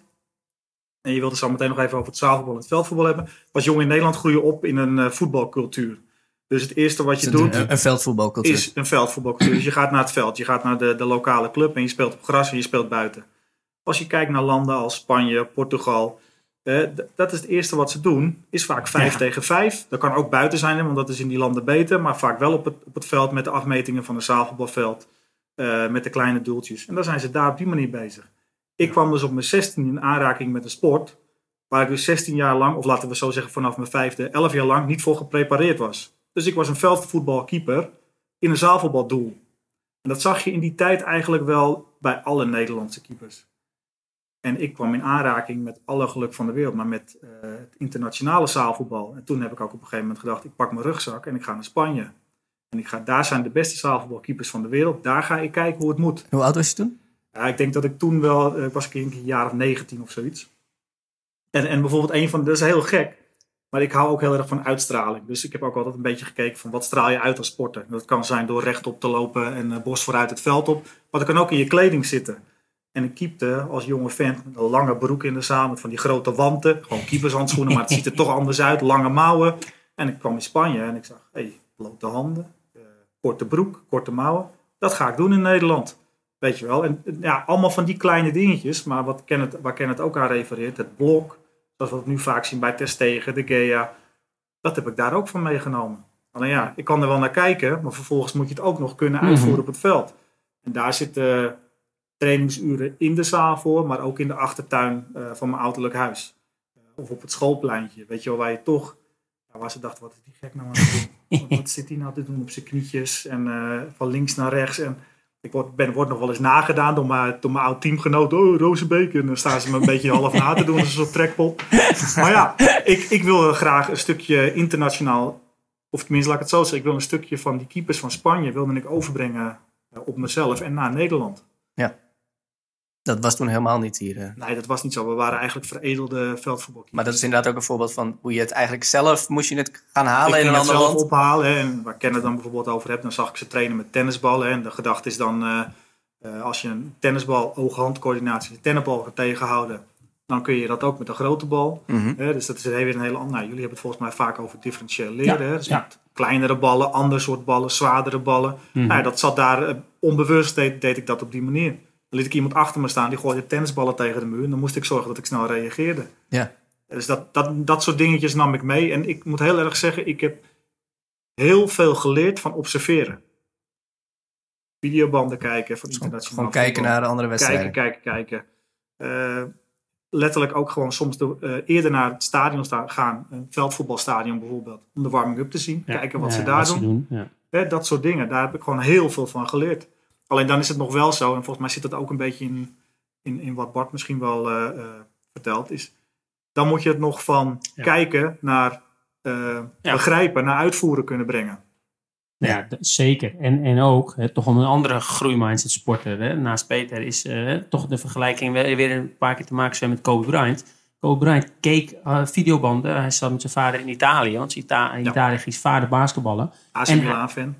en je wilde het zo meteen nog even over het zaalvoetbal en het veldvoetbal hebben. Als jong in Nederland groei je op in een uh, voetbalcultuur. Dus het eerste wat je doet... Een, een veldvoetbalcultuur. Is een veldvoetbalcultuur. dus je gaat naar het veld. Je gaat naar de, de lokale club en je speelt op gras en je speelt buiten. Als je kijkt naar landen als Spanje, Portugal... Eh, dat is het eerste wat ze doen. Is vaak 5 ja. tegen 5. Dat kan ook buiten zijn, want dat is in die landen beter. Maar vaak wel op het, op het veld met de afmetingen van een zaalvoetbalveld. Uh, met de kleine doeltjes. En dan zijn ze daar op die manier bezig. Ik kwam dus op mijn 16 in aanraking met een sport waar ik dus 16 jaar lang, of laten we zo zeggen vanaf mijn vijfde, 11 jaar lang niet voor geprepareerd was. Dus ik was een veldvoetbalkeeper in een zaalvoetbaldoel. En dat zag je in die tijd eigenlijk wel bij alle Nederlandse keepers. En ik kwam in aanraking met alle geluk van de wereld, maar met uh, het internationale zaalvoetbal. En toen heb ik ook op een gegeven moment gedacht, ik pak mijn rugzak en ik ga naar Spanje. En ik ga, daar zijn de beste zaalvoetbalkeepers van de wereld. Daar ga ik kijken hoe het moet. Hoe oud was je toen? Ja, ik denk dat ik toen wel, was ik een jaar of 19 of zoiets. En, en bijvoorbeeld een van, dat is heel gek, maar ik hou ook heel erg van uitstraling. Dus ik heb ook altijd een beetje gekeken van wat straal je uit als sporter. Dat kan zijn door rechtop te lopen en uh, bos vooruit het veld op. Maar dat kan ook in je kleding zitten. En ik keepte als jonge met een lange broek in de met van die grote wanten. Gewoon keepershandschoenen, maar het ziet er toch anders uit. Lange mouwen. En ik kwam in Spanje en ik zag, hé, hey, blote handen, uh, korte broek, korte mouwen. Dat ga ik doen in Nederland. Weet je wel. En ja, allemaal van die kleine dingetjes. Maar wat Kenneth, waar Kenneth ook aan refereert, het blok. Zoals we het nu vaak zien bij Testegen, de Gea. Dat heb ik daar ook van meegenomen. Alleen ja, ik kan er wel naar kijken. Maar vervolgens moet je het ook nog kunnen uitvoeren mm -hmm. op het veld. En daar zitten trainingsuren in de zaal voor. Maar ook in de achtertuin uh, van mijn ouderlijk huis. Uh, of op het schoolpleintje. Weet je wel, waar je toch... Ja, waar ze dachten, wat is die gek nou aan het doen? wat, wat zit hij nou te doen op zijn knietjes? En uh, van links naar rechts. En ik word, ben, word nog wel eens nagedaan door mijn, door mijn oud teamgenoot. Oh, Rozenbeek. En dan staan ze me een beetje half na te doen als een soort trekpot. Maar ja, ik, ik wil graag een stukje internationaal... Of tenminste, laat ik het zo zeggen. Ik wil een stukje van die keepers van Spanje... wilde ik overbrengen op mezelf en naar Nederland. Ja. Dat was toen helemaal niet hier. Uh. Nee, dat was niet zo. We waren eigenlijk veredelde veldvoetbalkeepers. Maar dat is inderdaad ook een voorbeeld van hoe je het eigenlijk zelf moest je het gaan halen ik in een ander land. zelf ophalen. Hè, en waar Ken het dan bijvoorbeeld over hebt, dan zag ik ze trainen met tennisballen. Hè, en de gedachte is dan, uh, uh, als je een tennisbal, oog-handcoördinatie, de tennisbal gaat tegenhouden, dan kun je dat ook met een grote bal. Mm -hmm. dus dat is weer een hele andere. Nou, jullie hebben het volgens mij vaak over differentieel leren. Ja, hè, dus ja. kleinere ballen, ander soort ballen, zwaardere ballen. Mm -hmm. nou, dat zat daar onbewust, deed, deed ik dat op die manier. Liet ik iemand achter me staan, die gooide tennisballen tegen de muur. En dan moest ik zorgen dat ik snel reageerde. Ja. Dus dat, dat, dat soort dingetjes nam ik mee. En ik moet heel erg zeggen, ik heb heel veel geleerd van observeren. Videobanden kijken van internationaal Gewoon kijken naar de andere wedstrijden. Kijken, kijken, kijken. eh, letterlijk ook gewoon soms de, eh, eerder naar het stadion sta- gaan. Een veldvoetbalstadion bijvoorbeeld. Om de warming-up te zien. Ja. Kijken wat Ja, ze daar doen. Ja. Dat soort dingen. Daar heb ik gewoon heel veel van geleerd. Alleen dan is het nog wel zo. En volgens mij zit dat ook een beetje in, in, in wat Bart misschien wel eh, vertelt. Is, dan moet je het nog van Ja. kijken naar eh, Ja. begrijpen, naar uitvoeren kunnen brengen. Ja, zeker. En, en ook, hè, toch om een andere groeimindset sporter, hè, naast Peter, is toch de vergelijking weer, weer een paar keer te maken zijn met Kobe Bryant. Kobe Bryant keek videobanden. Hij zat met zijn vader in Italië, want Ita- in Ja. Italië ging zijn vader basketballen. AC En- Milan fan.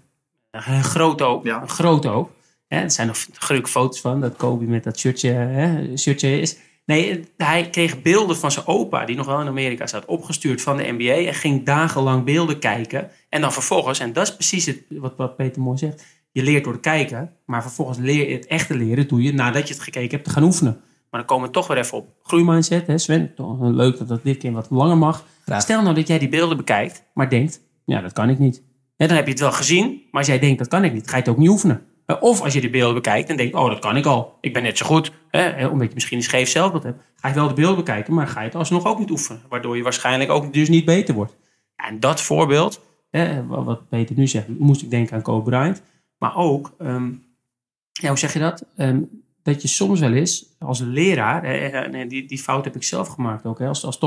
Een groot ook. Ja. Een groot ook. Hè, er zijn nog gruwelijke foto's van dat Kobe met dat shirtje, hè, shirtje is. Nee, hij kreeg beelden van zijn opa, die nog wel in Amerika zat, opgestuurd van de NBA. En ging dagenlang beelden kijken. En dan vervolgens, en dat is precies het, wat, wat Peter mooi zegt. Je leert door te kijken, maar vervolgens leer je het echte leren doe je nadat je het gekeken hebt te gaan oefenen. Maar dan komen we toch weer even op groeimindset. Hè Sven, toch leuk dat dat dit keer wat langer mag. Graag. Stel nou dat jij die beelden bekijkt, maar denkt, ja dat kan ik niet. Dan heb je het wel gezien, maar als jij denkt dat kan ik niet, ga je het ook niet oefenen. Eh, Of als je de beelden bekijkt en denkt, oh dat kan ik al. Ik ben net zo goed. Hè? Omdat je misschien een scheef zelfbeeld hebt. Ga je wel de beelden bekijken, maar ga je het alsnog ook niet oefenen. Waardoor je waarschijnlijk ook dus niet beter wordt. En dat voorbeeld, hè, wat Peter nu zegt, moest ik denken aan Kobe Bryant. Maar ook, ehm, ja, hoe zeg je dat? Ehm, dat je soms wel eens als leraar, hè, die, die fout heb ik zelf gemaakt ook, hè, als, als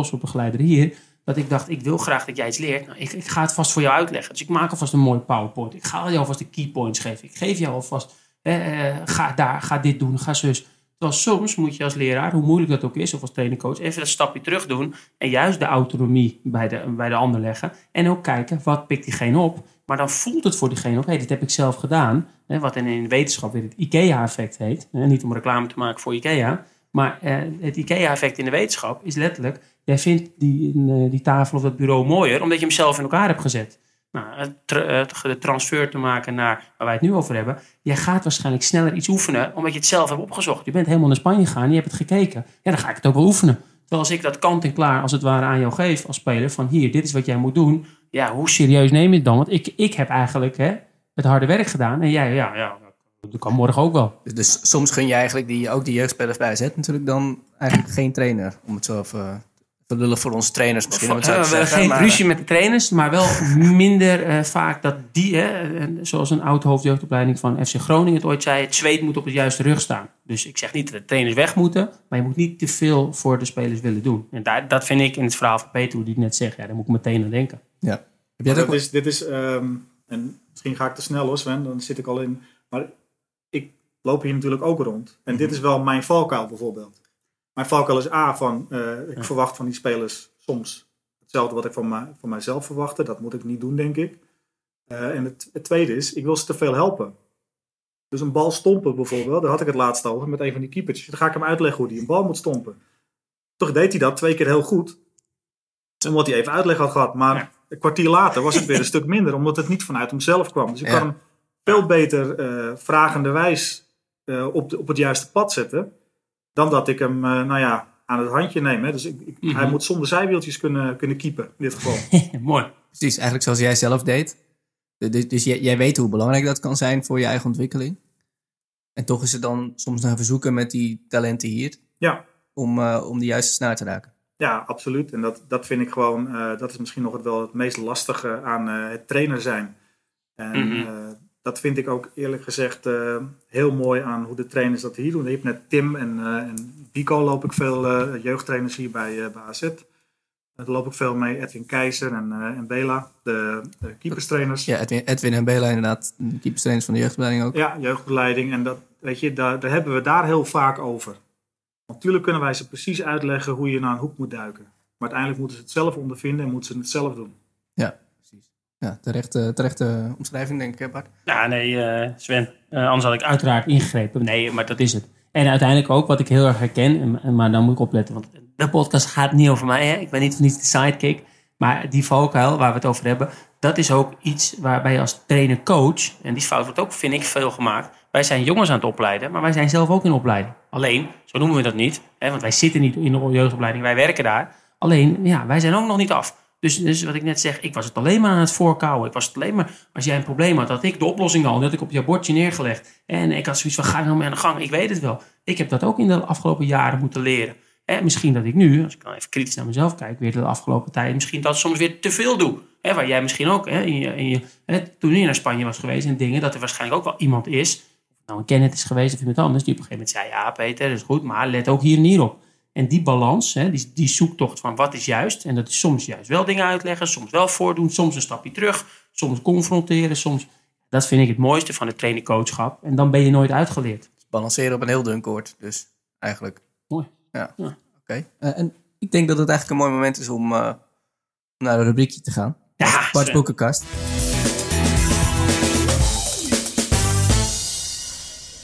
hier, dat ik dacht, ik wil graag dat jij iets leert. Nou, ik, ga het vast voor jou uitleggen. Dus ik maak alvast een mooie PowerPoint. Ik ga jou alvast de key points geven. Ik geef jou alvast, eh, ga daar, ga dit doen, ga zus. Terwijl soms moet je als leraar, hoe moeilijk dat ook is, of als trainercoach, even dat stapje terug doen. En juist de autonomie bij de, bij de ander leggen. En ook kijken, wat pikt diegene op? Maar dan voelt het voor diegene ook, hé, dit heb ik zelf gedaan. Wat in, in wetenschap weer het IKEA-effect heet. Niet om reclame te maken voor IKEA. Maar eh, het IKEA-effect in de wetenschap is letterlijk... jij vindt die, eh, die tafel of dat bureau mooier... omdat je hem zelf in elkaar hebt gezet. Nou, de transfer te maken naar waar wij het nu over hebben... jij gaat waarschijnlijk sneller iets oefenen... omdat je het zelf hebt opgezocht. Je bent helemaal naar Spanje gegaan, je hebt het gekeken. Ja, dan ga ik het ook wel oefenen. Terwijl als ik dat kant en klaar als het ware aan jou geef als speler... van hier, dit is wat jij moet doen... ja, hoe serieus neem je het dan? Want ik, ik heb eigenlijk hè, het harde werk gedaan... en jij, ja, ja, dat kan morgen ook wel. Dus, dus soms gun je eigenlijk die, ook die jeugdspelers bij zet natuurlijk dan eigenlijk geen trainer. Om het zo even te lullig voor onze trainers misschien. om het zo te Eh, zeggen, geen maar- ruzie met de trainers, maar wel minder eh, vaak dat die, hè, zoals een oud hoofdjeugdopleiding van FC Groningen het ooit zei, het zweet moet op het juiste rug staan. Dus ik zeg niet dat de trainers weg moeten, maar je moet niet te veel voor de spelers willen doen. En daar, dat vind ik in het verhaal van Peter, die ik net zeg, ja, daar moet ik meteen aan denken. Ja. Heb jij dat is, dit is ehm, en misschien ga ik te snel hoor Sven, dan zit ik al in. Maar loop hier natuurlijk ook rond. En dit is wel mijn valkuil bijvoorbeeld. Mijn valkuil is A van, eh, ik verwacht van die spelers soms hetzelfde wat ik van, mij, van mijzelf verwachtte. Dat moet ik niet doen, denk ik. Eh, en het, het tweede is, ik wil ze te veel helpen. Dus een bal stompen bijvoorbeeld, daar had ik het laatst over met een van die keepertjes. Dan ga ik hem uitleggen hoe hij een bal moet stompen. Toch deed hij dat twee keer heel goed. Omdat hij even uitleg had gehad. Maar Ja. een kwartier later was het weer een stuk minder, omdat het niet vanuit hemzelf kwam. Dus ik Ja. kan hem veel beter eh vragenderwijs eh, op, de, op het juiste pad zetten. Dan dat ik hem eh, nou ja, aan het handje neem. Hè. Dus ik, ik- Mhm. hij moet zonder zijwieltjes kunnen, kunnen keepen in dit geval. Mooi. Precies, eigenlijk zoals jij zelf deed. Dus, dus jij, jij weet hoe belangrijk dat kan zijn voor je eigen ontwikkeling. En toch is het dan soms nog even zoeken met die talenten hier. Ja. Om, eh, om de juiste snaar te raken. Ja, absoluut. En dat, dat vind ik gewoon, dat is misschien nog het, wel het meest lastige aan het trainer zijn. En Mhm. eh, dat vind ik ook eerlijk gezegd eh, heel mooi aan hoe de trainers dat hier doen. Je hebt net Tim en, eh en Bico loop ik veel eh, jeugdtrainers hier bij, bij AZ. Daar loop ik veel mee. Edwin Keizer en, en Bela, de, de keeperstrainers. Ja, Edwin, Edwin en Bela inderdaad, de keeperstrainers van de jeugdopleiding ook. Ja, jeugdbeleiding. En dat, weet je, daar, daar hebben we daar heel vaak over. Natuurlijk kunnen wij ze precies uitleggen hoe je naar een hoek moet duiken. Maar uiteindelijk moeten ze het zelf ondervinden en moeten ze het zelf doen. Ja. Ja, terechte, terechte omschrijving denk ik, Bart. Ja, nee, eh, Sven. Eh, anders had ik uiteraard ingegrepen. Nee, maar dat is het. En uiteindelijk ook wat ik heel erg herken, en- en- maar dan moet ik opletten, want de podcast gaat niet over mij. Hè? Ik ben niet voor niets de sidekick. Maar die valkuil waar we het over hebben, dat is ook iets waarbij je als trainer-coach, en die fout wordt ook, vind ik, veel gemaakt. Wij zijn jongens aan het opleiden, maar wij zijn zelf ook in opleiding. Alleen, zo noemen we dat niet, hè? want wij zitten niet in de jeugdopleiding, wij werken daar. Alleen, ja, wij zijn ook nog niet af. Dus, dus wat ik net zeg, ik was het alleen maar aan het voorkouwen. Ik was het alleen maar, als jij een probleem had, had ik de oplossing al. Dat ik op jouw bordje neergelegd. En ik had zoiets van, ga nou mee aan de gang. Ik weet het wel. Ik heb dat ook in de afgelopen jaren moeten leren. En misschien dat ik nu, als ik dan even kritisch naar mezelf kijk, weer de afgelopen tijd, misschien dat soms weer te veel doe. Hè, waar jij misschien ook, in je, in je, toen je naar Spanje was geweest en dingen, dat er waarschijnlijk ook wel iemand is, nou een Kenneth is geweest of iemand anders, die op een gegeven moment zei, ja Peter, dat is goed, maar let ook hier en hier op. En die balans, hè, die, die zoektocht van wat is juist, en dat is soms juist wel dingen uitleggen, soms wel voordoen, soms een stapje terug, soms confronteren, soms... Dat vind ik het mooiste van het trainingcoachschap. En dan ben je nooit uitgeleerd. Balanceren op een heel dun koord, dus eigenlijk. Mooi. Ja, Ja. oké. Eh, en ik denk dat het eigenlijk een mooi moment is om, eh, naar een rubriekje te gaan. Ja, Bart. Boekenkast.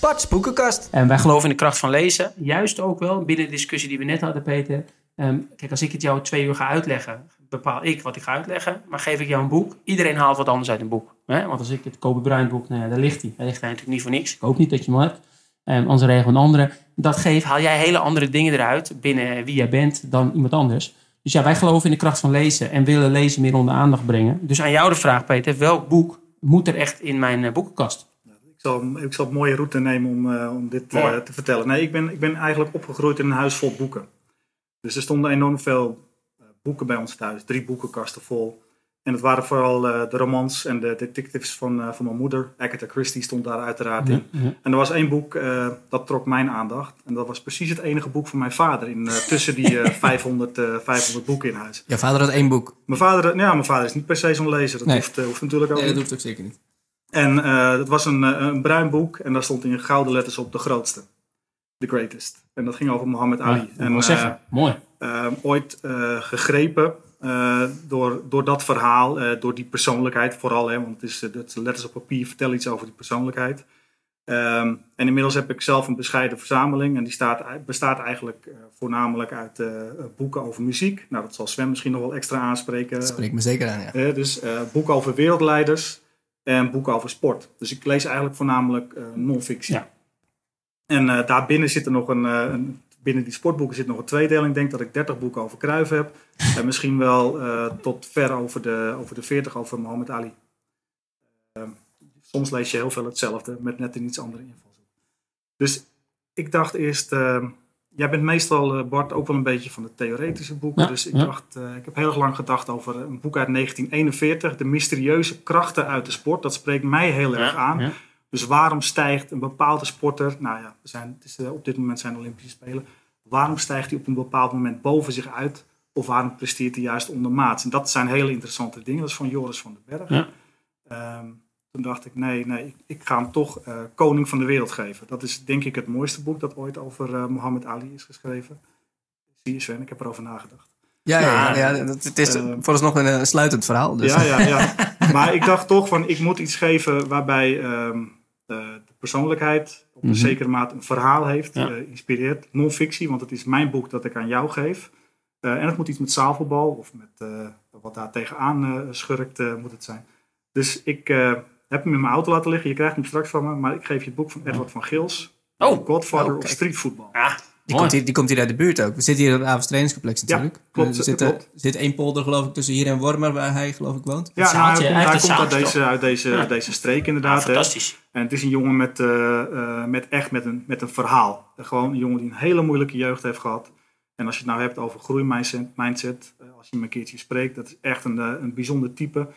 Bart's Boekenkast. En wij geloven in de kracht van lezen. Juist ook wel binnen de discussie die we net hadden, Peter. Ehm, kijk, als ik het jou twee uur ga uitleggen, bepaal ik wat ik ga uitleggen. Maar geef ik jou een boek, iedereen haalt wat anders uit een boek. Hè? Want als ik het Kobe Bryant boek, nou ja, daar ligt hij. Hij ligt daar natuurlijk niet voor niks. Ik hoop niet dat je hem hebt. Um, anders regel een andere. Dat geeft, haal jij hele andere dingen eruit binnen wie jij bent dan iemand anders. Dus ja, wij geloven in de kracht van lezen en willen lezen meer onder aandacht brengen. Dus aan jou de vraag, Peter. Welk boek moet er echt in mijn eh, boekenkast? Ik zal, ik zal een mooie route nemen om, eh, om dit eh, te vertellen. Nee, ik ben, ik ben eigenlijk opgegroeid in een huis vol boeken. Dus er stonden enorm veel eh, boeken bij ons thuis. Drie boekenkasten vol. En het waren vooral eh, de romans en de detectives van, eh, van mijn moeder. Agatha Christie stond daar uiteraard in. En er was één boek dat dat trok mijn aandacht. En dat was precies het enige boek van mijn vader. In, eh, tussen die eh, 500, eh, 500 boeken in huis. Jouw vader had één boek. Mijn vader, nou ja, mijn vader is niet per se zo'n lezer. Dat Nee. hoeft, hoeft natuurlijk ook Nee, dat hoeft ook zeker niet. En eh het was een, eh, een bruin boek en daar stond in gouden letters op de grootste. The greatest. En dat ging over Muhammad Ali. Ja, en ik eh, zeggen. Mooi. ooit eh, gegrepen eh, door, door dat verhaal, eh, door die persoonlijkheid vooral. Hè, want het is, dat letters op papier vertellen iets over die persoonlijkheid. Ehm, en inmiddels heb ik zelf een bescheiden verzameling. En die staat, bestaat eigenlijk voornamelijk uit eh, boeken over muziek. Nou, dat zal Sven misschien nog wel extra aanspreken. Dat spreekt me zeker aan, ja. Dus eh, boeken over wereldleiders en boeken over sport. Dus ik lees eigenlijk voornamelijk eh non-fictie. Ja. En eh, daarbinnen zit er nog een, eh, een- binnen die sportboeken zit nog een tweedeling. Ik denk dat ik 30 boeken over Cruijff heb. en misschien wel tot ver over de, over de 40 over Mohammed Ali. Ehm, soms lees je heel veel hetzelfde met net een iets andere invalshoek. Dus ik dacht eerst, ehm, jij bent meestal, eh, Bart, ook wel een beetje van de theoretische boeken. Ja, dus ik ja. dacht, eh, ik heb heel erg lang gedacht over een boek uit 1941, De mysterieuze krachten uit de sport. Dat spreekt mij heel erg aan. Ja. Dus waarom stijgt een bepaalde sporter, nou ja, we zijn, het is, eh, op dit moment zijn de Olympische Spelen, waarom stijgt hij op een bepaald moment boven zich uit? Of waarom presteert hij juist ondermaats? En dat zijn hele interessante dingen. Dat is van Joris van den Berg. Ja. Toen dacht ik, nee, nee, ik, ik ga hem toch eh, Koning van de Wereld geven. Dat is denk ik het mooiste boek dat ooit over eh Muhammad Ali is geschreven. Zie je Sven, ik heb erover nagedacht. Ja, ja, ja, dat- het is Eh, vooralsnog een eh, sluitend verhaal. Dus. Ja, ja, ja. maar ik dacht toch van, ik moet iets geven waarbij ehm, de, de persoonlijkheid op een Mhm. zekere mate een verhaal heeft, Ja. inspireert. Non-fictie, want het is mijn boek dat ik aan jou geef. En het moet iets met zaalvoetbal of met wat daar tegenaan eh, schurkt moet het zijn. Dus ik heb hem in mijn auto laten liggen. Je krijgt hem straks van me, maar ik geef je het boek van Edward van Gils. Oh, Godfather Oh, of streetvoetbal. ja. Die, komt hier, die komt hier uit de buurt ook. We zitten hier op het Avonds trainingscomplex natuurlijk. klopt, Er dat zit, klopt. er zit één polder geloof ik tussen hier en Wormer waar hij geloof ik woont. Ja, nou, zaaltje, hij, komt- hij komt uit deze, uit deze, Ja. deze streek Ja, inderdaad. hè. fantastisch. En het is een jongen met, eh, eh, met echt met een, met een verhaal. Gewoon een jongen die een hele moeilijke jeugd heeft gehad. En als je het nou hebt over groeimindset, mindset, eh, als je hem een keertje spreekt, dat is echt een, eh, een bijzonder type.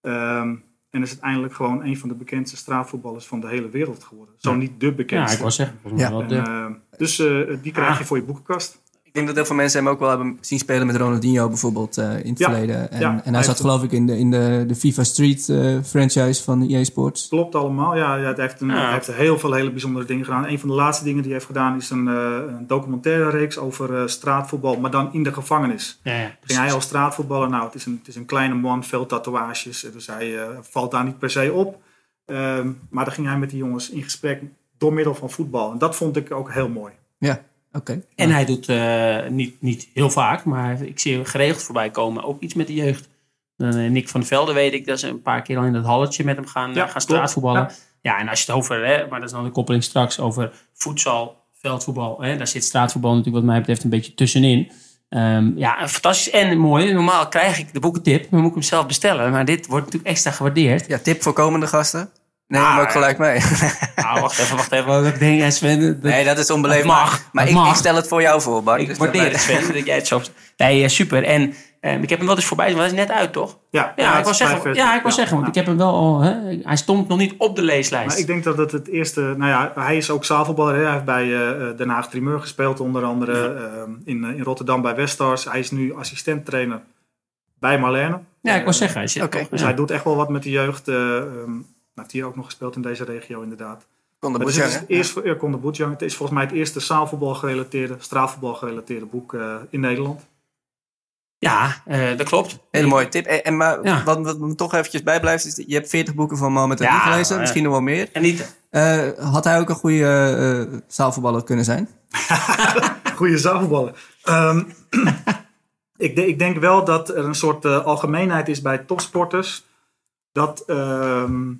Ehm, en is uiteindelijk gewoon een van de bekendste straatvoetballers van de hele wereld geworden. Zo Ja. niet de Ja, bekendste. ik wou zeggen. Ja. En, eh, dus eh, die krijg je Ah. voor je boekenkast. Ik denk dat heel veel mensen hem ook wel hebben zien spelen met Ronaldinho bijvoorbeeld eh, in het Ja. verleden. En, Ja, en hij zat geloof ik in de, in de, de FIFA Street eh, franchise van EA Sports. Klopt allemaal. Ja, ja, hij, heeft een, Ja. hij heeft heel veel hele bijzondere dingen gedaan. Een van de laatste dingen die hij heeft gedaan is een, eh, een documentaire reeks over eh, straatvoetbal, maar dan in de gevangenis. ja, ja, Ging hij als straatvoetballer? Nou, het is een, het is een kleine man, veel tatoeages. Dus hij eh, valt daar niet per se op. Ehm, maar dan ging hij met die jongens in gesprek door middel van voetbal. En dat vond ik ook heel mooi. Ja, oké. En hij doet eh, niet, niet heel vaak, maar ik zie hem geregeld voorbij komen. Ook iets met de jeugd. Eh, Nick van Velde weet ik dat ze een paar keer al in dat halletje met hem gaan, eh, Ja, gaan straatvoetballen. Ja. Ja. en als je het over, hè, maar dat is dan de koppeling straks over voedsel, veldvoetbal. Hè, daar zit straatvoetbal natuurlijk wat mij betreft een beetje tussenin. Ehm, ja, fantastisch en mooi. Normaal krijg ik de boekentip, maar moet ik hem zelf bestellen. Maar dit wordt natuurlijk extra gewaardeerd. Ja, tip voor komende gasten. Neem Ah, hem ook gelijk mee. Nou, wacht even, wacht even. Ik denk, hè, Sven, dat- nee, dat is onbeleefd. Dat mag, maar- Maar dat ik, mag. ik stel het voor jou voor, Bart. ik Dus waardeer dat- het, Sven, dat jij het zo... Nee, eh, super. En ehm, ik heb hem wel eens voorbij, want hij is net uit, toch? Ja, Ja, ik wil zeggen, ja, ik wil Ja, zeggen, want ik heb hem wel al... Hè, hij stond nog niet op de leeslijst. Maar ik denk dat het het eerste... Nou ja, hij is ook zaalvoetballer. hè. Hij heeft bij eh, Den Haag Trimeur gespeeld. Onder andere eh, in, eh, in Rotterdam bij Weststars. Hij is nu assistenttrainer bij Marlene. ja, ik wil Eh, zeggen, hij zit Dus ja. hij doet echt wel wat met de jeugd. eh ehm, heeft hier ook nog gespeeld in deze regio inderdaad. Kon de dus Boetjang, het is het eerste, ja, Kon de Boetjang. Het is volgens mij het eerste zaalvoetbal gerelateerde, straatvoetbal gerelateerde boek eh, in Nederland. Ja, eh, dat klopt. Hele mooie tip. En, en maar Ja. wat, wat me toch eventjes bijblijft, is je hebt 40 boeken van Mohamed Ali Ja, gelezen. Misschien nog wel meer. En niet... Eh, had hij ook een goede eh, zaalvoetballer kunnen zijn? Goede zaalvoetballer. Ehm, ik, de- ik denk wel dat er een soort eh, algemeenheid is bij topsporters. Dat, ehm, eh,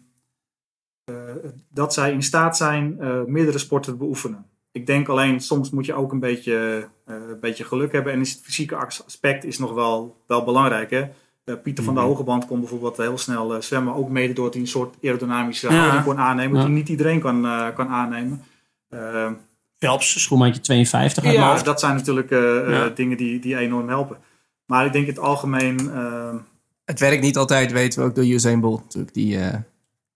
dat zij in staat zijn eh, meerdere sporten te beoefenen. Ik denk alleen, soms moet je ook een beetje, eh, een beetje geluk hebben. En is het fysieke as- aspect is nog wel, wel belangrijk. Hè? Eh, Pieter van der Hogeband kon bijvoorbeeld heel snel eh, zwemmen. Ook mede doordat hij een soort aerodynamische Ja. houding kon aannemen. Ja. Die niet iedereen kan, eh, kan aannemen. Eh, Phelps, schoenmaatje 52 uit mijn ja, dat zijn natuurlijk eh, eh, dingen die, die enorm helpen. Maar ik denk in het algemeen... eh, Het werkt niet altijd, weten we ook door Usain Bolt natuurlijk. Die, eh,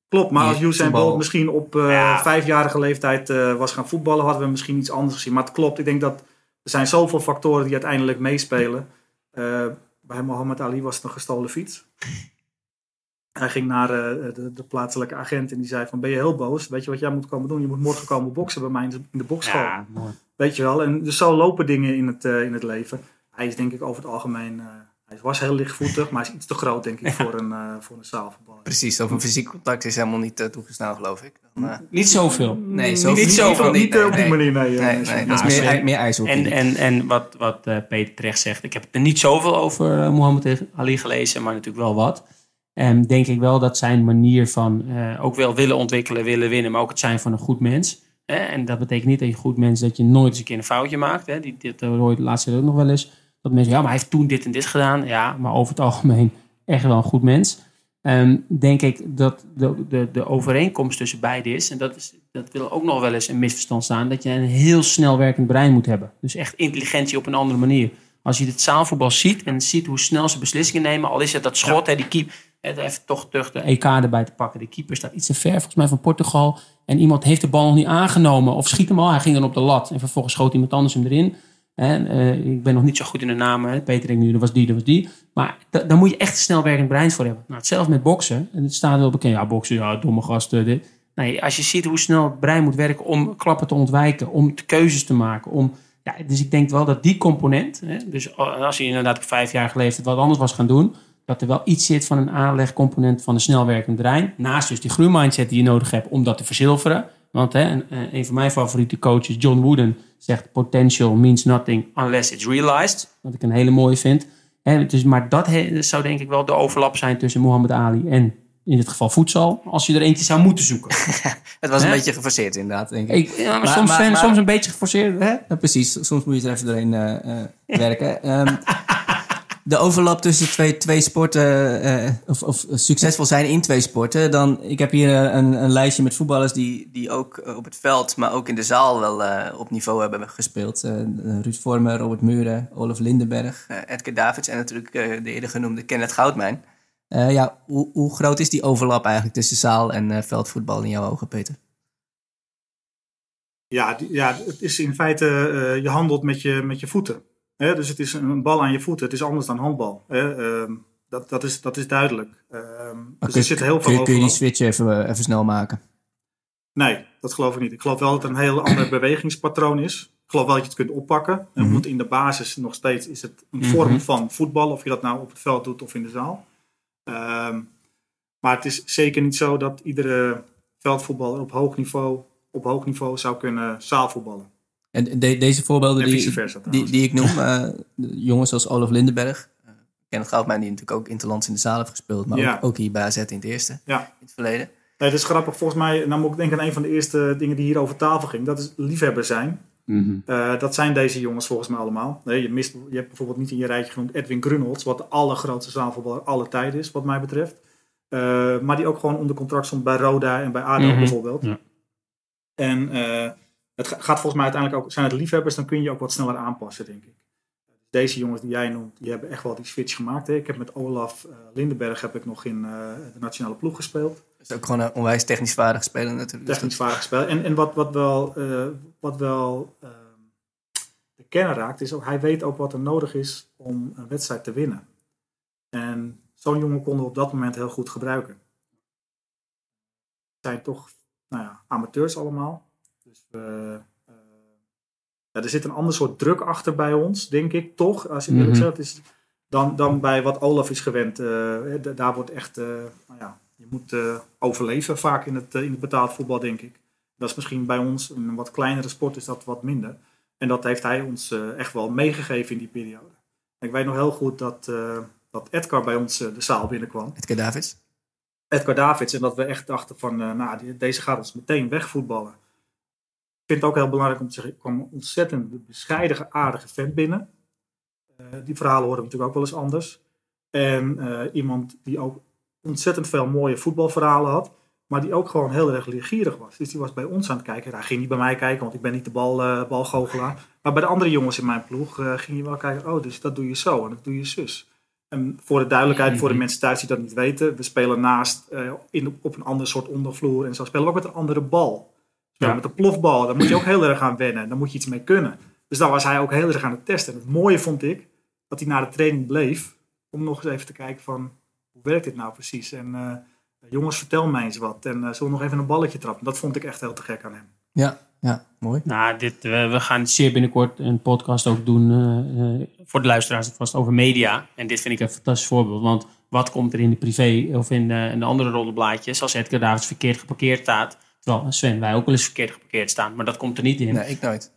klopt, maar als Usain Bolt misschien op eh, Ja. vijfjarige leeftijd eh, was gaan voetballen... hadden we misschien iets anders gezien. Maar het klopt, ik denk dat er zijn zoveel factoren die uiteindelijk meespelen. Eh, bij Mohammed Ali was het een gestolen fiets. Hij ging naar eh, de, de plaatselijke agent en die zei van... ben je heel boos? Weet je wat jij moet komen doen? Je moet morgen komen boksen bij mij in de, in de bokschool. Ja, mooi. Weet je wel, en dus zo lopen dingen in het, eh, in het leven. Hij is denk ik over het algemeen, eh, hij was heel lichtvoetig, maar hij is iets te groot denk ik voor een, eh voor een zaalvoetballer. precies, of een fysiek contact is helemaal niet eh, toegestaan, geloof ik. Dan, eh, Niet zoveel. nee, zo Niet niet, zoveel, niet, niet, nee, op die nee. manier, nee. Nee, nee, dat is Nou, meer, meer ijshockey. En, en, en wat, wat eh, Peter terecht zegt, ik heb er niet zoveel over uh, Mohammed Ali gelezen, maar natuurlijk wel wat. En denk ik wel dat zijn manier van uh, ook wel willen ontwikkelen, willen winnen, maar ook het zijn van een goed mens. Hè? En dat betekent niet dat je een goed mens dat je nooit eens een keer een foutje maakt. Hè? Die, dit hoor je de laatste tijd ook nog wel eens. Dat mensen, ja, maar hij heeft toen dit en dit gedaan. Ja, maar over het algemeen echt wel een goed mens. Um, denk ik dat de, de, de overeenkomst tussen beide is, en dat, is, dat wil ook nog wel eens een misverstand staan, dat je een heel snel werkend brein moet hebben. Dus echt intelligentie op een andere manier. Als je het zaalvoetbal ziet en ziet hoe snel ze beslissingen nemen, al is het dat schot, ja. hè, die keep, even toch terug de EK erbij te pakken. De keeper staat iets te ver, volgens mij van Portugal. En iemand heeft de bal nog niet aangenomen of schiet hem al. Hij ging dan op de lat en vervolgens schoot iemand anders hem erin. En, uh, ik ben nog niet zo goed in de namen. Hè. Peter denkt nu, dat was die, dat was die. Maar daar moet je echt snel werkend brein voor hebben. Nou, hetzelfde met boksen. En het staat wel bekend. Ja, boksen, ja, domme gasten. Dit. Nee, als je ziet hoe snel het brein moet werken om klappen te ontwijken. Om keuzes te maken. Om, ja, dus ik denk wel dat die component... Hè, dus als je inderdaad vijf jaar geleden wat anders was gaan doen... dat er wel iets zit van een aanlegcomponent van een snelwerkend brein. Naast dus die groeimindset die je nodig hebt om dat te verzilveren. Want hè, een, een van mijn favoriete coaches, John Wooden, zegt potential means nothing unless it's realized. Wat ik een hele mooie vind. Hè, dus, maar dat he, zou denk ik wel de overlap zijn tussen Muhammad Ali en in dit geval voedsel. Als je er eentje zou moeten zoeken. het was een beetje geforceerd inderdaad, denk ik. ik ja, maar, maar, soms, maar, soms een beetje geforceerd. Hè? Ja, precies, soms moet je er even doorheen uh, uh, werken. Um, de overlap tussen twee, twee sporten, uh, of, of, succesvol zijn in twee sporten. Dan, ik heb hier een, een lijstje met voetballers die, die ook op het veld, maar ook in de zaal wel uh, op niveau hebben gespeeld. Uh, Ruud Vormer, Robert Muren, Olaf Lindenberg, uh, Edgar Davids en natuurlijk de eerder genoemde Kenneth Goudmijn. ja, hoe, hoe, groot is die overlap eigenlijk tussen zaal en veldvoetbal in jouw ogen, Peter? Ja, die, ja, het is in feite, je handelt met je, met je voeten. He, dus het is een bal aan je voeten. Het is anders dan handbal. Um, dat, dat, is, dat is duidelijk. Um, dus kun, er zit heel veel kun, je, kun je die switch even, even snel maken? Nee, dat geloof ik niet. Ik geloof wel dat het een heel ander bewegingspatroon is. Ik geloof wel dat je het kunt oppakken. Mm -hmm. Want in de basis nog steeds is het een vorm mm -hmm. van voetbal. Of je dat nou op het veld doet of in de zaal. Um, maar het is zeker niet zo dat iedere veldvoetballer op hoog niveau, op hoog niveau zou kunnen zaalvoetballen. En de, deze voorbeelden die, versa, die, die, ik noem, uh, jongens zoals Olaf Lindenberg, uh, Kenneth Goudmijn die natuurlijk ook interlands in de zaal heeft gespeeld, maar ja. ook, ook, hier bij AZ in het eerste, ja. in het verleden. Nee, dat is grappig. Volgens mij, nou moet ik denken aan een van de eerste dingen die hier over tafel ging, dat is liefhebber zijn. Mhm. Eh, dat zijn deze jongens volgens mij allemaal. Nee, je, mist, je hebt bijvoorbeeld niet in je rijtje genoemd Edwin Grunholz, wat de allergrootste zaalvoetballer aller tijden is, wat mij betreft. Eh, maar die ook gewoon onder contract stond bij Roda en bij ADO Mhm. bijvoorbeeld. Ja. En eh, het ga- gaat volgens mij uiteindelijk ook, zijn het liefhebbers, dan kun je ook wat sneller aanpassen, denk ik. Deze jongens die jij noemt, die hebben echt wel die switch gemaakt. Hè. Ik heb met Olaf eh, Lindenberg heb ik nog in eh, de nationale ploeg gespeeld. Dat is ook gewoon een onwijs technisch vaardig speler natuurlijk. Dus Technisch vaardig spel. En, en wat, wat wel, eh, wat wel ehm, de kern raakt, is ook, hij weet ook wat er nodig is om een wedstrijd te winnen. En zo'n jongen konden we op dat moment heel goed gebruiken. Het zijn toch nou ja, amateurs allemaal. Dus we, eh, ja, er zit een ander soort druk achter bij ons, denk ik, toch? Als ik eerlijk Mhm. zeg, het is dan, dan bij wat Olaf is gewend. eh, d- daar wordt echt, eh, nou ja, je moet eh, overleven vaak in het, eh, in het betaald voetbal, denk ik. Dat is misschien bij ons, een wat kleinere sport, is dat wat minder. En dat heeft hij ons eh, echt wel meegegeven in die periode. Ik weet nog heel goed dat, eh, dat Edgar bij ons eh, de zaal binnenkwam. Edgar Davids. Edgar Davids. En dat we echt dachten van, eh, nou, deze gaat ons meteen wegvoetballen. Vind het ook heel belangrijk om te zeggen, ik kwam een ontzettend bescheiden, aardige vent binnen. Eh, die verhalen horen we natuurlijk ook wel eens anders. En eh, iemand die ook ontzettend veel mooie voetbalverhalen had. Maar die ook gewoon heel erg leergierig was. Dus die was bij ons aan het kijken. Hij ging niet bij mij kijken, want ik ben niet de bal, eh, balgoochelaar. Maar bij de andere jongens in mijn ploeg ging hij wel kijken. Oh, dus dat doe je zo en dat doe je zus. En voor de duidelijkheid, voor de mensen thuis die dat niet weten. We spelen naast in, op een ander soort ondervloer. En zo spelen we ook met een andere bal. Spelen Ja. Met een plofbal. Daar moet je ook heel erg aan wennen. Daar moet je iets mee kunnen. Dus daar was hij ook heel erg aan het testen. En het mooie vond ik, dat hij na de training bleef. Om nog eens even te kijken van, hoe werkt dit nou precies? En eh, jongens, vertel mij eens wat. En eh, zullen we nog even een balletje trappen? Dat vond ik echt heel te gek aan hem. Ja, ja, mooi. Nou, dit, we, we gaan zeer binnenkort een podcast ook doen eh, eh, voor de luisteraars vast over media. En dit vind ik een fantastisch voorbeeld. Want wat komt er in de privé of in de, in de andere rollenblaadjes als Edgar Davids verkeerd geparkeerd staat? Terwijl Sven, wij ook wel eens verkeerd geparkeerd staan. Maar dat komt er niet in. Nee, ik nooit.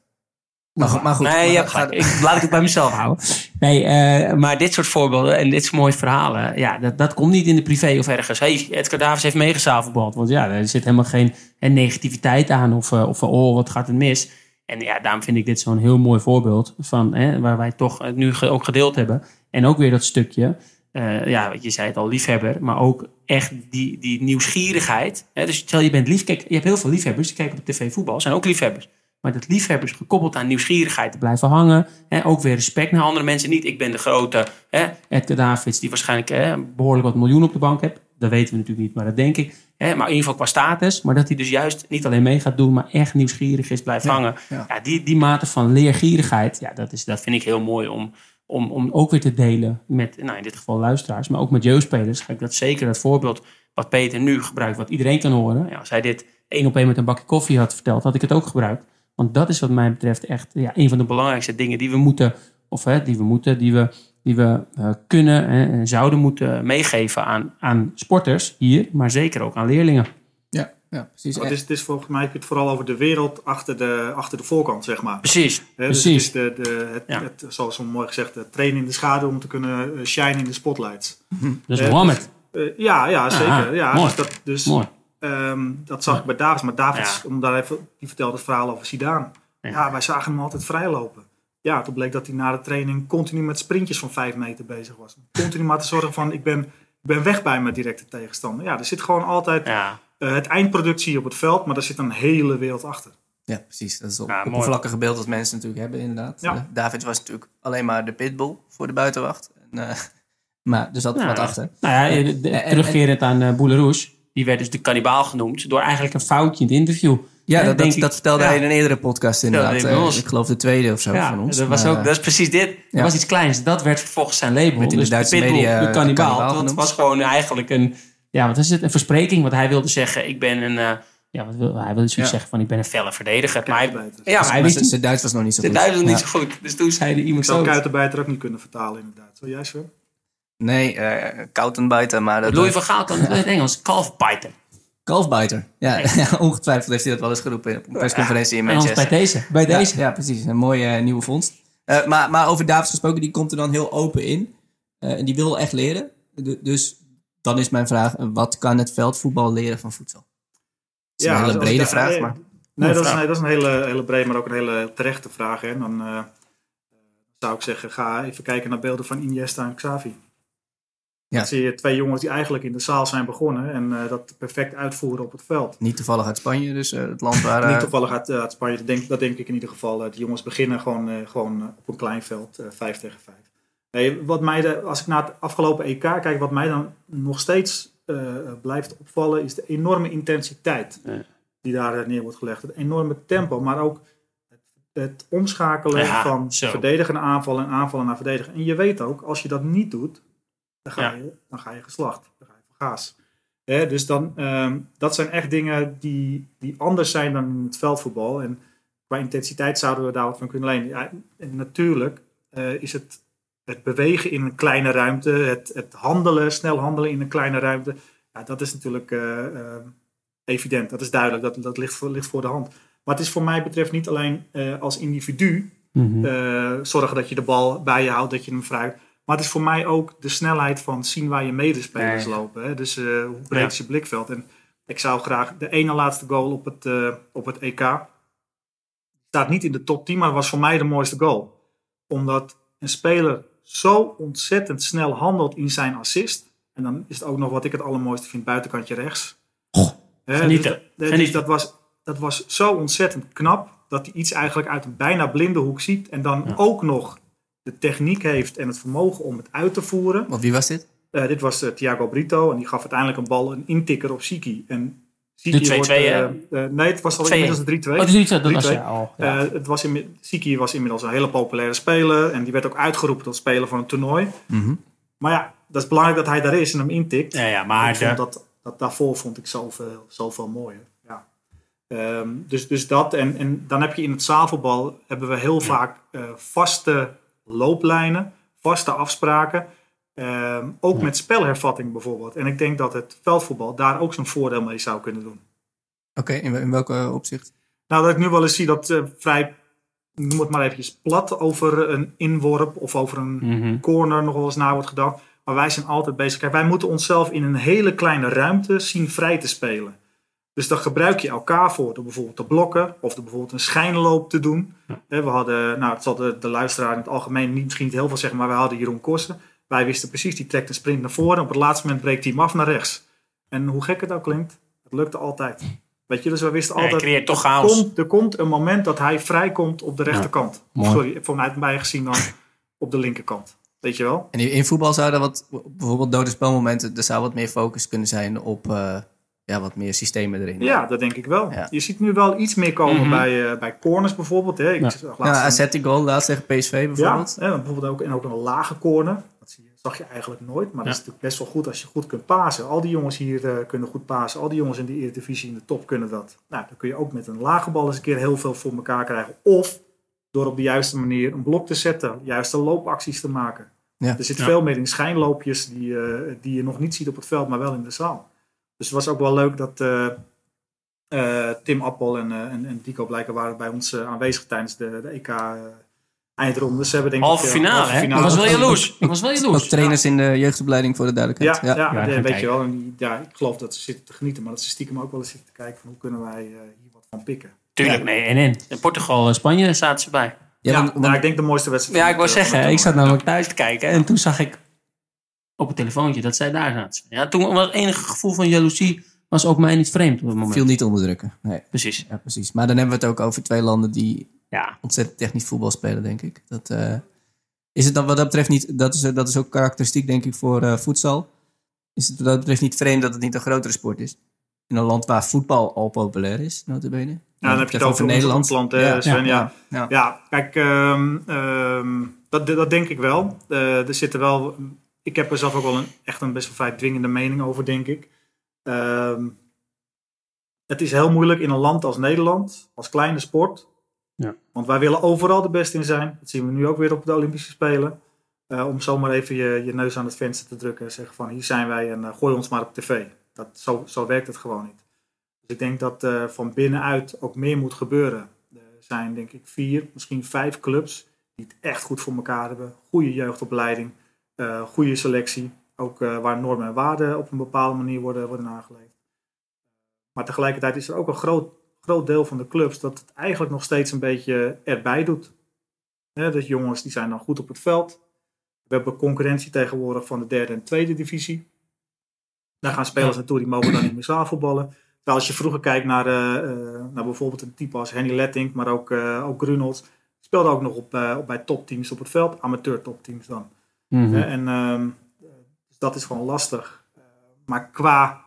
Maar, goed- maar goed. Nee. Ik, laat ik het bij mezelf houden. Nee, eh, maar dit soort voorbeelden en dit soort mooie verhalen, ja, dat, dat komt niet in de privé of ergens. Hey, Edgar Davids heeft meegezavelbald. Want ja, er zit helemaal geen eh, negativiteit aan of, eh, of van, oh, wat gaat het mis. En ja, daarom vind ik dit zo'n heel mooi voorbeeld van, hè, waar wij toch nu ook gedeeld hebben. En ook weer dat stukje, eh, ja, wat je zei het al, liefhebber, maar ook echt die, die nieuwsgierigheid. Hè? Dus stel je bent lief, kijk, je hebt heel veel liefhebbers, die kijken op tv voetbal, zijn ook liefhebbers. Maar dat liefhebbers gekoppeld aan nieuwsgierigheid te blijven hangen. Hè, ook weer respect naar andere mensen. Niet, ik ben de grote hè, Edgar Davids, die waarschijnlijk hè, behoorlijk wat miljoen op de bank heeft. Dat weten we natuurlijk niet, maar dat denk ik. Hè, maar in ieder geval qua status. Maar dat hij dus juist niet alleen mee gaat doen, maar echt nieuwsgierig is, blijft hangen. ja. Ja, die, die mate van leergierigheid, ja, dat, is, dat vind ik heel mooi om, om, om ook weer te delen met, nou in dit geval luisteraars, maar ook met jeugdspelers. Ga ik dat zeker, dat voorbeeld wat Peter nu gebruikt, wat iedereen kan horen. Ja, als hij dit één op één met een bakje koffie had verteld, had ik het ook gebruikt. Want dat is wat mij betreft echt ja, een van de belangrijkste dingen die we moeten, of hè, die we moeten, die we, die we eh, kunnen en zouden moeten meegeven aan, aan sporters hier, maar zeker ook aan leerlingen. Ja, precies. Het is, het is volgens mij heb je het vooral over de wereld achter de, achter de voorkant, zeg maar. Precies. Hè, dus Precies. het is de, de, het, Ja. het, zoals zo mooi gezegd, het trainen in de schaduw om te kunnen eh, shine in de spotlights. Dat is Eh, Mohammed. Eh, ja, ja, zeker. Ja, mooi. dus dat, dus, Mooi. ehm, dat zag ik bij Davids. Maar Davids, Ja. om daar even, die vertelde het verhaal over Zidane. Ja. Ja. wij zagen hem altijd vrijlopen. Ja, toen bleek dat hij na de training continu met sprintjes van vijf meter bezig was. Continu maar te zorgen van, ik ben, ik ben weg bij mijn directe tegenstander. Ja, er zit gewoon altijd Ja, eh, het eindproduct zie je op het veld, maar er zit een hele wereld achter. Ja, precies. Dat is het Ja, oppervlakkige beeld dat mensen natuurlijk hebben, inderdaad. Ja. Eh, Davids was natuurlijk alleen maar de pitbull voor de buitenwacht. En, eh, maar er zat Ja. wat achter. Nou ja, de- de- En- en- terugkerend aan uh, Boulerouche. Die werd dus de kannibaal genoemd door eigenlijk een foutje in het interview. Ja, dat, denk dat, ik- dat vertelde ja. hij in een eerdere podcast inderdaad. Ja, ik geloof de tweede of zo Ja, van ons. dat, was Maar, ook, dat is precies dit. ja. Dat was iets kleins. Dat werd vervolgens zijn label. Werd in de dus Duitse pitbull, media de kannibaal. Dat was gewoon eigenlijk een, ja, wat is het? Een verspreking. Wat hij wilde zeggen. Ik ben een, eh, ja, wat wil, hij wilde zoiets Ja. zeggen van ik ben een felle verdediger. Maar hij, ja, maar hij wist zijn- Duits was nog niet zo de goed. Duits was niet Ja. zo goed. Dus toen zei Ik iemand zou zo. kuitenbijter ook niet kunnen vertalen in het Duits. Wil jij Sven? Nee, eh Koutenbijter, maar dat Louis van Gaal kan het in het Engels. Kalfbijter. Kalfbijter. Ja, ja, ongetwijfeld heeft hij dat wel eens geroepen op een persconferentie in Manchester. bij deze. Bij deze. Ja, ja, precies. Een mooie eh, nieuwe vondst. Eh, maar, maar over Davids gesproken, die komt er dan heel open in. Eh, en die wil echt leren. Du- dus dan is mijn vraag, wat kan het veldvoetbal leren van voedsel? Dat is een hele brede vraag, maar... Nee, dat is, nee, dat is een hele, hele brede, maar ook een hele terechte vraag. Hè. En dan eh, zou ik zeggen, ga even kijken naar beelden van Iniesta en Xavi. Ja. Dan zie je twee jongens die eigenlijk in de zaal zijn begonnen en eh, dat perfect uitvoeren op het veld. Niet toevallig uit Spanje, dus eh, het land waar... eh, Niet toevallig uit, uit Spanje, dat denk, dat denk ik in ieder geval. Die jongens beginnen gewoon, eh, gewoon op een klein veld, eh, vijf tegen vijf. Nee, wat mij de, als ik naar het afgelopen EK kijk, wat mij dan nog steeds eh, blijft opvallen, is de enorme intensiteit Ja. die daar eh, neer wordt gelegd. Het enorme tempo, maar ook het, het omschakelen Ja, van zo. verdedigen naar aanvallen en aanvallen naar verdedigen. En je weet ook, als je dat niet doet, dan ga, Ja. je, dan ga je geslacht. Dan ga je van gaas. Hè, dus dan, ehm, dat zijn echt dingen die, die anders zijn dan in het veldvoetbal. En qua intensiteit zouden we daar wat van kunnen lenen. En natuurlijk eh, is het, het bewegen in een kleine ruimte, het, het handelen, snel handelen in een kleine ruimte. Ja, dat is natuurlijk eh, eh, evident, dat is duidelijk, dat, dat ligt, voor, ligt voor de hand. Maar het is voor mij betreft niet alleen eh, als individu eh, zorgen dat je de bal bij je houdt, dat je hem fruit. Maar het is voor mij ook de snelheid van zien waar je medespelers lopen. Hè? Dus hoe breed Ja. is je blikveld? En ik zou graag de ene laatste goal op het, op het EK. Staat niet in de top 10, maar was voor mij de mooiste goal. Omdat een speler zo ontzettend snel handelt in zijn assist. En dan is het ook nog wat ik het allermooiste vind, buitenkantje rechts. Hè, genieten. dus, dus dat, was, dat was zo ontzettend knap dat hij iets eigenlijk uit een bijna blinde hoek ziet. En dan Ja. ook nog de techniek heeft en het vermogen om het uit te voeren. Want wie was dit? Eh, dit was eh, Thiago Brito en die gaf uiteindelijk een bal, een intikker op Siki. En Siki De 2-2, wordt, hè? eh, eh, nee, het was al 2-1. inmiddels de 3-2. Oh, is niet- dat was 3-2. ja al. Ja. Eh, het was in, Siki was inmiddels een hele populaire speler en die werd ook uitgeroepen tot speler van een toernooi. Mhm. Maar ja, dat is belangrijk dat hij daar is en hem intikt. ja, ja, maar ik vond dat, dat daarvoor vond ik zoveel, zoveel mooier. Ja. Ehm, dus, dus dat. En, en dan heb je in het zaalvoetbal hebben we heel vaak eh, vaste looplijnen, vaste afspraken. Ehm, ook met spelhervatting bijvoorbeeld. En ik denk dat het veldvoetbal daar ook zijn voordeel mee zou kunnen doen. Oké, in, in welke opzicht? Nou, dat ik nu wel eens zie dat eh, vrij, noem het maar eventjes plat, over een inworp of over een Mhm. corner nog wel eens na wordt gedacht. Maar wij zijn altijd bezig. Kijk, wij moeten onszelf in een hele kleine ruimte zien vrij te spelen. Dus dan gebruik je elkaar voor door bijvoorbeeld te blokken of door bijvoorbeeld een schijnloop te doen. Hè, We hadden, nou, het zal de, de luisteraar in het algemeen niet, misschien niet heel veel zeggen, maar wij hadden Jeroen Kossen. Wij wisten precies, die trekt een sprint naar voren en op het laatste moment breekt hij hem af naar rechts. En hoe gek het ook klinkt, het lukte altijd. Weet je, dus we wisten Ja, altijd, creëert toch chaos. komt, er komt een moment dat hij vrijkomt op de rechterkant. Of mooi. sorry, vanuit mij gezien dan op de linkerkant. Weet je wel? En in, voetbal zou er wat, bijvoorbeeld dode spelmomenten, er zou wat meer focus kunnen zijn op eh, ja, wat meer systemen erin. Ja, dat denk ik wel. Ja. Je ziet nu wel iets meer komen Mhm. bij, eh, bij corners bijvoorbeeld. Hè. Ik Ja. zag Ja, AZ die goal laatst tegen PSV ja, bijvoorbeeld. hè, bijvoorbeeld ook, en ook een lage corner. Zag je eigenlijk nooit. Maar Ja. dat is natuurlijk best wel goed als je goed kunt pasen. Al die jongens hier eh, kunnen goed pasen. Al die jongens in de Eredivisie in de top kunnen dat. Nou, dan kun je ook met een lage bal eens een keer heel veel voor elkaar krijgen. Of door op de juiste manier een blok te zetten. Juiste loopacties te maken. Ja. Er zit Ja. veel meer in schijnloopjes die, eh, die je nog niet ziet op het veld, maar wel in de zaal. Dus het was ook wel leuk dat eh, eh, Tim Appel en, en, en Dico Blijker waren bij ons aanwezig tijdens de, de EK eh, eindronde. Ze hebben denk Halve ik, eh, finale, halve hè? finale. Ik was wel jaloers. Ik was wel Ook jaloers. trainers in de jeugdopleiding voor de duidelijkheid. ja, Ja. Ja, ja, gaan weet kijken. je wel. En die, ja, ik geloof dat ze zitten te genieten, maar dat ze stiekem ook wel eens zitten te kijken van hoe kunnen wij eh, hier wat van pikken. Tuurlijk, nee. En in. In Portugal en Spanje zaten ze bij. Ja, Ja, want- want- nou, ik denk de mooiste wedstrijd. Ja, ik wou eh, zeggen, ik zat namelijk thuis te kijken en toen zag ik op het telefoontje dat zij daar zaten. Ja, toen was het enige gevoel van jaloezie was ook mij niet vreemd op het moment. viel niet onder drukken. Nee, Precies. ja, precies. Maar dan hebben we het ook over twee landen die Ja, ontzettend technisch voetbal spelen, denk ik. Dat, eh, is het dan wat dat betreft niet, dat is, dat is ook karakteristiek, denk ik, voor eh, voedsel. Is het wat dat betreft niet vreemd dat het niet een grotere sport is? In een land waar voetbal al populair is, notabene. Ja, dan heb je het over Nederland. Land, hè, Sven, ja. ja. Ja, kijk, ehm, ehm, dat, dat denk ik wel. Eh, er zitten wel. Ik heb er zelf ook wel een, echt een best wel vrij dwingende mening over, denk ik. Ehm, het is heel moeilijk in een land als Nederland, als kleine sport. Ja. Want wij willen overal de beste in zijn. Dat zien we nu ook weer op de Olympische Spelen. Eh, om zomaar even je, je neus aan het venster te drukken en zeggen van hier zijn wij en eh, gooi ons maar op tv. Dat, zo, zo werkt het gewoon niet. Dus ik denk dat eh, van binnenuit ook meer moet gebeuren. Er zijn denk ik vier, misschien vijf clubs die het echt goed voor elkaar hebben. Goede jeugdopleiding, goede selectie. Ook waar normen en waarden op een bepaalde manier worden, worden nageleefd. Maar tegelijkertijd is er ook een groot, groot deel van de clubs dat het eigenlijk nog steeds een beetje erbij doet. Dus jongens die zijn dan goed op het veld. We hebben concurrentie tegenwoordig van de derde en tweede divisie. Daar gaan spelers naartoe, die mogen dan niet meer zaalvoetballen. Terwijl als je vroeger kijkt naar, eh, eh, naar bijvoorbeeld een type als Henny Letting, maar ook, uh, ook Grunholz. Speelde ook nog op, op, bij topteams op het veld, amateur topteams dan. Mhm. en ehm, dus dat is gewoon lastig. maar qua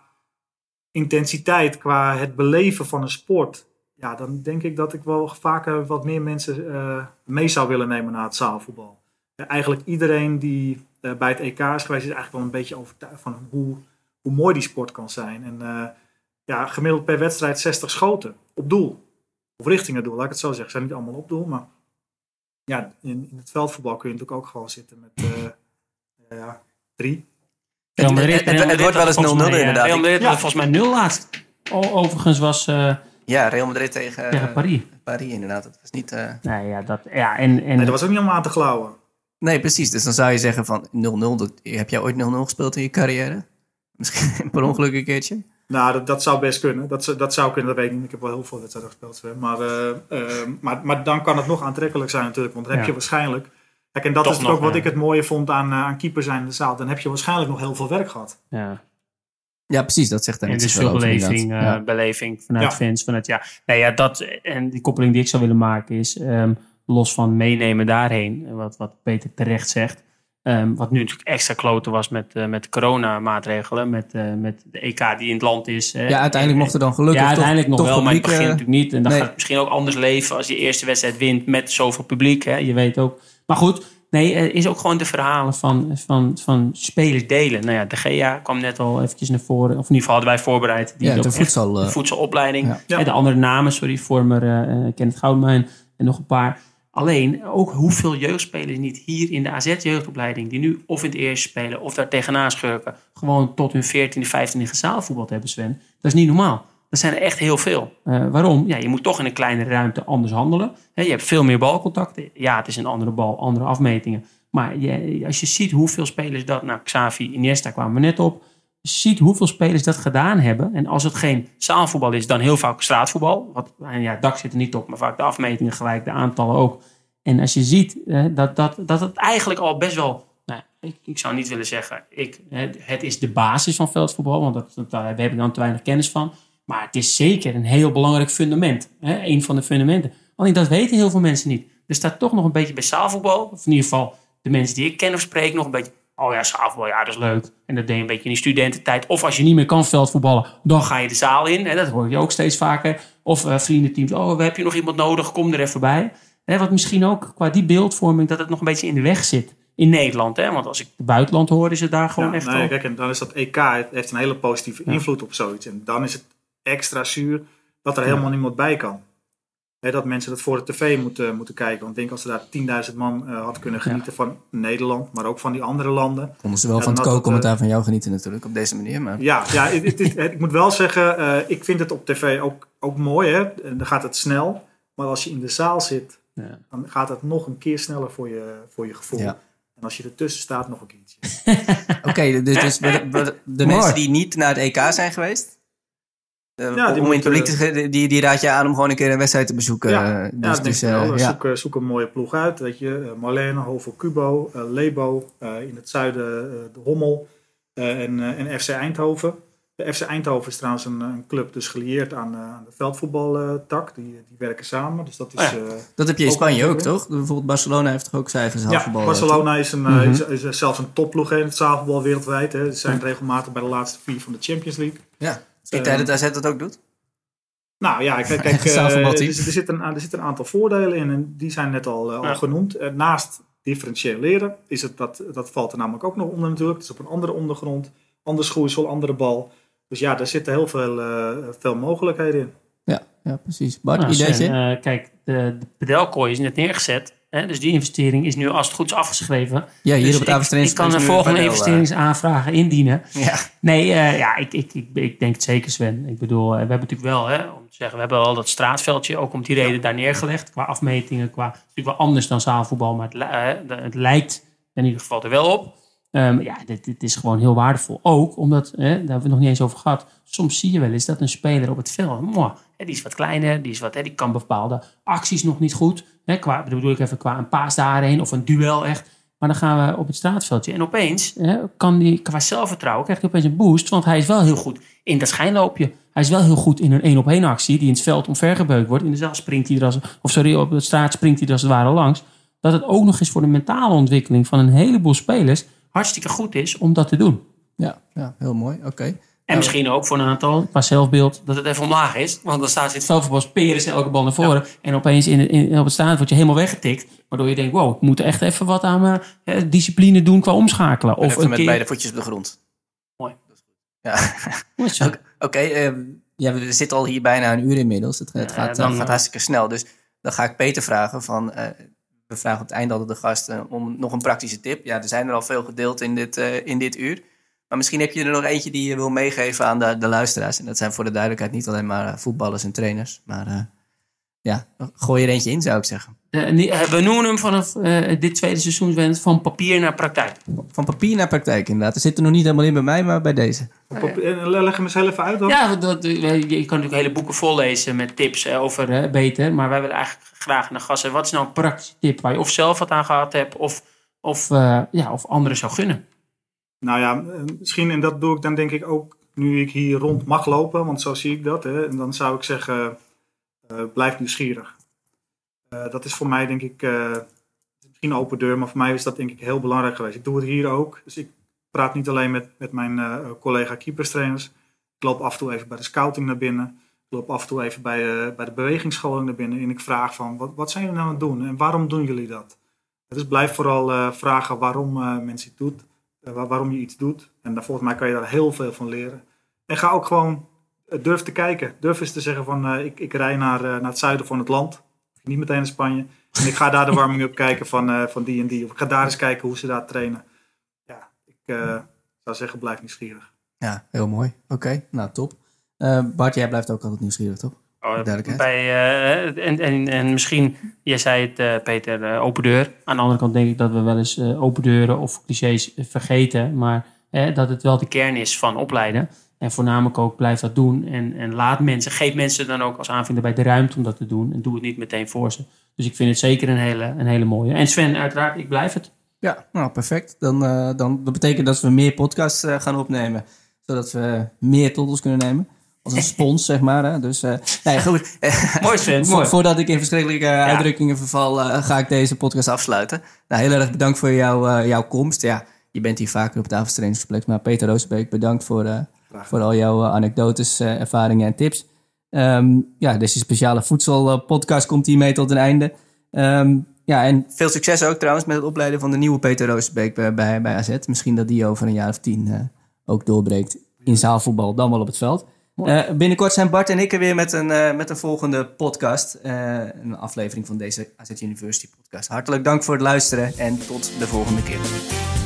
intensiteit, qua het beleven van een sport, ja, dan denk ik dat ik wel vaker wat meer mensen mee zou willen nemen naar het zaalvoetbal. eigenlijk iedereen die bij het EK is geweest, is eigenlijk wel een beetje overtuigd van hoe, hoe mooi die sport kan zijn. En ja, gemiddeld per wedstrijd 60 schoten op doel. Of richting het doel, laat ik het zo zeggen. Ze zijn niet allemaal op doel, maar ja, in, in het veldvoetbal kun je natuurlijk ook gewoon zitten met ja, drie. Het, het, het, het wordt wel eens 0-0 inderdaad. Real Madrid ja. volgens mij nul laatst. Overigens was... Uh, ja, Real Madrid tegen, tegen Paris. Paris inderdaad. Dat was niet... Uh... Nee, ja, dat, ja, en, en... Nee, dat was ook niet om aan te glauwen. Nee, precies. Dus dan zou je zeggen van 0-0. Heb jij ooit 0-0 gespeeld in je carrière? Misschien per ongeluk een keertje? Nou, dat, dat zou best kunnen. Dat, dat zou kunnen, dat weet ik niet. Ik heb wel heel veel wedstrijden gespeeld. Maar, uh, uh, maar, maar dan kan het nog aantrekkelijk zijn natuurlijk. Want dan heb je waarschijnlijk... Kijk, en dat Toch is nog, ook wat ja. ik het mooie vond aan, uh, aan keeper zijn in de zaal. Dan heb je waarschijnlijk nog heel veel werk gehad. Ja. Ja, precies. Dat zegt hij. En dus veel beleving, ja. beleving vanuit Ja. fans. Vanuit, ja. Nee, ja, dat, en die koppeling die ik zou willen maken is... Um, los van meenemen daarheen, wat, wat Peter terecht zegt... Um, wat nu natuurlijk extra kloten was met, uh, met coronamaatregelen. Met, uh, met de EK die in het land is. Hè. Ja, uiteindelijk mocht er dan gelukkig Ja, uiteindelijk toch, nog toch wel, maar publiek, het begin uh, natuurlijk niet. En dan nee. gaat het misschien ook anders leven als je eerste wedstrijd wint met zoveel publiek. Hè. Je weet ook. Maar goed, nee, is ook gewoon de verhalen van, van, van spelers delen. Nou ja, de GA kwam net al eventjes naar voren. Of in ieder geval hadden wij voorbereid. Die Ja, de voedsel, de eh, voedselopleiding. ja. Ja. En de andere namen, sorry, former uh, Kenneth Goudmijn en nog een paar. Alleen ook hoeveel jeugdspelers niet hier in de AZ-jeugdopleiding, die nu of in het eerste spelen of daar tegenaan schurken, gewoon tot hun 14e, 15e gezaalvoetbal hebben, Sven. Dat is niet normaal. Dat zijn er echt heel veel. Uh, waarom? Ja, je moet toch in een kleinere ruimte anders handelen. He, je hebt veel meer balcontacten. Ja, het is een andere bal, andere afmetingen. Maar je, als je ziet hoeveel spelers dat... Nou, Xavi, Iniesta kwamen we net op. Als je ziet hoeveel spelers dat gedaan hebben. En als het geen zaalvoetbal is, dan heel vaak straatvoetbal. Wat, en ja, het dak zit er niet op, maar vaak de afmetingen gelijk, de aantallen ook. En als je ziet eh, dat, dat, dat het eigenlijk al best wel... Nou, ik, ik zou niet willen zeggen, ik, het, het is de basis van veldvoetbal. Want dat, dat, daar heb ik dan te weinig kennis van. Maar het is zeker een heel belangrijk fundament. Hè? Een van de fundamenten. Alleen dat weten heel veel mensen niet. Er staat toch nog een beetje bij zaalvoetbal. Of in ieder geval de mensen die ik ken of spreek nog een beetje... Oh ja, zaalvoetbal, ja, dat is leuk. En dat deed je een beetje in die studententijd. Of als je niet meer kan veldvoetballen, dan ga je de zaal in. En dat hoor je ook steeds vaker. Of uh, vriendenteams, oh, heb je nog iemand nodig? Kom er even bij. Hè, wat misschien ook qua die beeldvorming, dat het nog een beetje in de weg zit. In Nederland, hè? want als ik het buitenland hoor, is het daar gewoon Ja, echt... nee, kijk, en dan is dat EK, het heeft een hele positieve Ja. invloed op zoiets. En dan is het extra zuur dat er helemaal niemand bij kan. Hè, dat mensen dat voor de tv moeten, moeten kijken. Want ik denk als er daar 10.000 man eh, had kunnen genieten van Nederland, maar ook van die andere landen. Konden ze wel Ja, van het dan had het, co-commentaar van jou genieten natuurlijk, op deze manier. Maar Ja, ja het, het, het- ik moet wel zeggen, eh, ik vind het op tv ook, ook mooi. Hè? En Dan gaat het snel. Maar als je in de zaal zit, Ja. dan gaat het nog een keer sneller voor je, voor je gevoel. Ja. En als je ertussen staat, nog een keertje. oké, dus, dus de, de, de Mooi. mensen die niet naar het EK zijn geweest, eh, Ja, die om in het publiek te die, die raad je aan om gewoon een keer een wedstrijd te bezoeken. Ja, Eh, ja, dus, dus, eh, ja. Zoek, eh, zoek een mooie ploeg uit. Weet je. Eh, Marlene, Hovel Cubo, eh, Lebo, eh, in het zuiden eh, de Hommel eh, en, eh, en FC Eindhoven. De FC Eindhoven is trouwens een, een club dus gelieerd aan, eh, aan de veldvoetbaltak. die, die werken samen. Dus dat is, Oh ja. eh, Dat heb je in Spanje ook, toch? Bijvoorbeeld Barcelona heeft toch ook eigen ja. Barcelona is, een, eh, Mhm. is, is zelfs een topploeg in het zaalvoetbal wereldwijd. Hè. Ze zijn regelmatig bij de laatste vier van de Champions League. Ja, ik tijd dat AZ dat ook doet. Nou ja, kijk, kijk eh, er, er, zitten, een- er zitten een aantal voordelen in en die zijn net al, eh, al Ja. genoemd. Eh, naast differentiëren is het, dat, dat valt er namelijk ook nog onder natuurlijk. Het is op een andere ondergrond, ander schoeisel, andere bal. Dus ja, daar zitten heel veel, eh, veel mogelijkheden in. Ja, ja precies. Bart, Nou, eh, kijk, de, de pedelkooi is net neergezet. Hè, dus die investering is nu als het goed is afgeschreven. ja, hier Dus op het ik, Avenstreins ik kan een volgende eh, investeringsaanvragen indienen. Ja, Nee, eh, ja, ik, ik, ik, ik denk het zeker, Sven. Ik bedoel, eh, we hebben natuurlijk wel, hè, om te zeggen, we hebben wel dat straatveldje ook om die reden daar neergelegd. Qua afmetingen, qua, natuurlijk wel anders dan zaalvoetbal, maar het, het lijkt in ieder geval er wel op. Ehm, ja, dit, dit is gewoon heel waardevol. Ook omdat, hè, daar hebben we het nog niet eens over gehad. Soms zie je wel eens dat een speler op het veld, mwah, die is wat kleiner, die, is wat, hè, die kan bepaalde acties nog niet goed. Hè, qua, bedoel ik even qua een paas daarheen of een duel echt. Maar dan gaan we op het straatveldje. En opeens kan die qua zelfvertrouwen krijgt hij opeens een boost. Want hij is wel heel goed in dat schijnloopje. Hij is wel heel goed in een één op één actie die in het veld omvergebeukt wordt. In de zaal springt hij er als, of sorry, op de straat springt hij er als het ware langs. Dat het ook nog eens voor de mentale ontwikkeling van een heleboel spelers hartstikke goed is om dat te doen. Ja, ja heel mooi. Oké. En misschien ook voor een aantal, qua zelfbeeld, dat het even omlaag is. Want dan staat het veldvoetbal speren ze elke bal naar voren. En opeens in, in, op het staan word je helemaal weggetikt. Waardoor je denkt, wow, ik moet echt even wat aan mijn eh, discipline doen qua omschakelen. Of even met keer... beide voetjes op de grond. Mooi. Ja. Mooi zo. Oké, oké, eh, ja, we zitten al hier bijna een uur inmiddels. Het, het Ja, gaat, dan, eh, gaat eh, hartstikke snel. Dus dan ga ik Peter vragen van... eh, we vragen op het einde altijd de gasten om nog een praktische tip. Ja, er zijn er al veel gedeeld in dit, eh, in dit uur. Maar misschien heb je er nog eentje die je wil meegeven aan de, de luisteraars. En dat zijn voor de duidelijkheid niet alleen maar eh, voetballers en trainers. Maar eh, ja, gooi er eentje in zou ik zeggen. Eh, we noemen hem vanaf eh, dit tweede seizoen van papier naar praktijk. Van papier naar praktijk inderdaad. Er zit er nog niet helemaal in bij mij, maar bij deze. En Leg hem eens heel even uit dan. Ja, dat, je kan natuurlijk hele boeken vollezen met tips over eh, beter. Maar wij willen eigenlijk graag naar gas. hebben. Wat is nou een praktische tip waar je of zelf wat aan gehad hebt... of, of, eh, ja, of anderen zou gunnen? Nou ja, eh, misschien, en dat doe ik dan denk ik ook nu ik hier rond mag lopen, want zo zie ik dat. Hè, en dan zou ik zeggen, eh, blijf nieuwsgierig. Eh, dat is voor mij denk ik, eh, misschien open deur, maar voor mij is dat denk ik heel belangrijk geweest. Ik doe het hier ook, dus ik praat niet alleen met, met mijn collega keeperstrainers. Ik loop af en toe even bij de scouting naar binnen. Ik loop af en toe even bij, bij de bewegingsscholing naar binnen. En ik vraag van, wat, wat zijn jullie nou aan het doen? En waarom doen jullie dat? Dus blijf vooral vragen waarom mensen het doen. Eh, waar- waarom je iets doet. En daar, volgens mij kan je daar heel veel van leren. En ga ook gewoon, eh, durf te kijken. Durf eens te zeggen van, eh, ik, ik rij naar, naar het zuiden van het land. Niet meteen naar Spanje. En ik ga daar de warming-up kijken van, van die en die. Of ik ga daar eens kijken hoe ze daar trainen. Ja, ik zou zeggen, blijf nieuwsgierig. Ja, heel mooi. Oké, nou top. Bart, jij blijft ook altijd nieuwsgierig, toch? Duidelijkheid. Bij, eh, en, en, en misschien, jij zei het eh, Peter, eh, open deur. Aan de andere kant denk ik dat we wel eens eh, open deuren of clichés vergeten. Maar dat het wel de kern is van opleiden. En voornamelijk ook blijf dat doen. En, en laat mensen, geef mensen dan ook als aanvinder bij de ruimte om dat te doen. En doe het niet meteen voor ze. Dus ik vind het zeker een hele, een hele mooie. En Sven, uiteraard, ik blijf het. Ja, nou perfect. Dan, eh, dan, dat betekent dat we meer podcasts eh, gaan opnemen. Zodat we meer tot ons kunnen nemen. Als een spons, zeg maar. Hè? Dus, eh nee, goed. Mooi Sven, Vo- mooi. Voordat ik in verschrikkelijke uitdrukkingen verval, eh, ga ik deze podcast afsluiten. Nou, heel erg bedankt voor jouw, eh, jouw komst. Ja, je bent hier vaker op het Avenstrainingscomplex. Maar Peter Roosbeek, bedankt voor, eh, voor al jouw eh, anekdotes, eh, ervaringen en tips. Ehm, ja, deze speciale voedselpodcast komt hiermee tot een einde. Ehm, ja, en veel succes ook trouwens met het opleiden van de nieuwe Peter Roosbeek bij, bij, bij AZ. Misschien dat die over een jaar of tien eh, ook doorbreekt in zaalvoetbal, dan wel op het veld. Eh, binnenkort zijn Bart en ik er weer met een, eh, met een volgende podcast. eh, een aflevering van deze AZ University podcast. Hartelijk dank voor het luisteren en tot de volgende keer.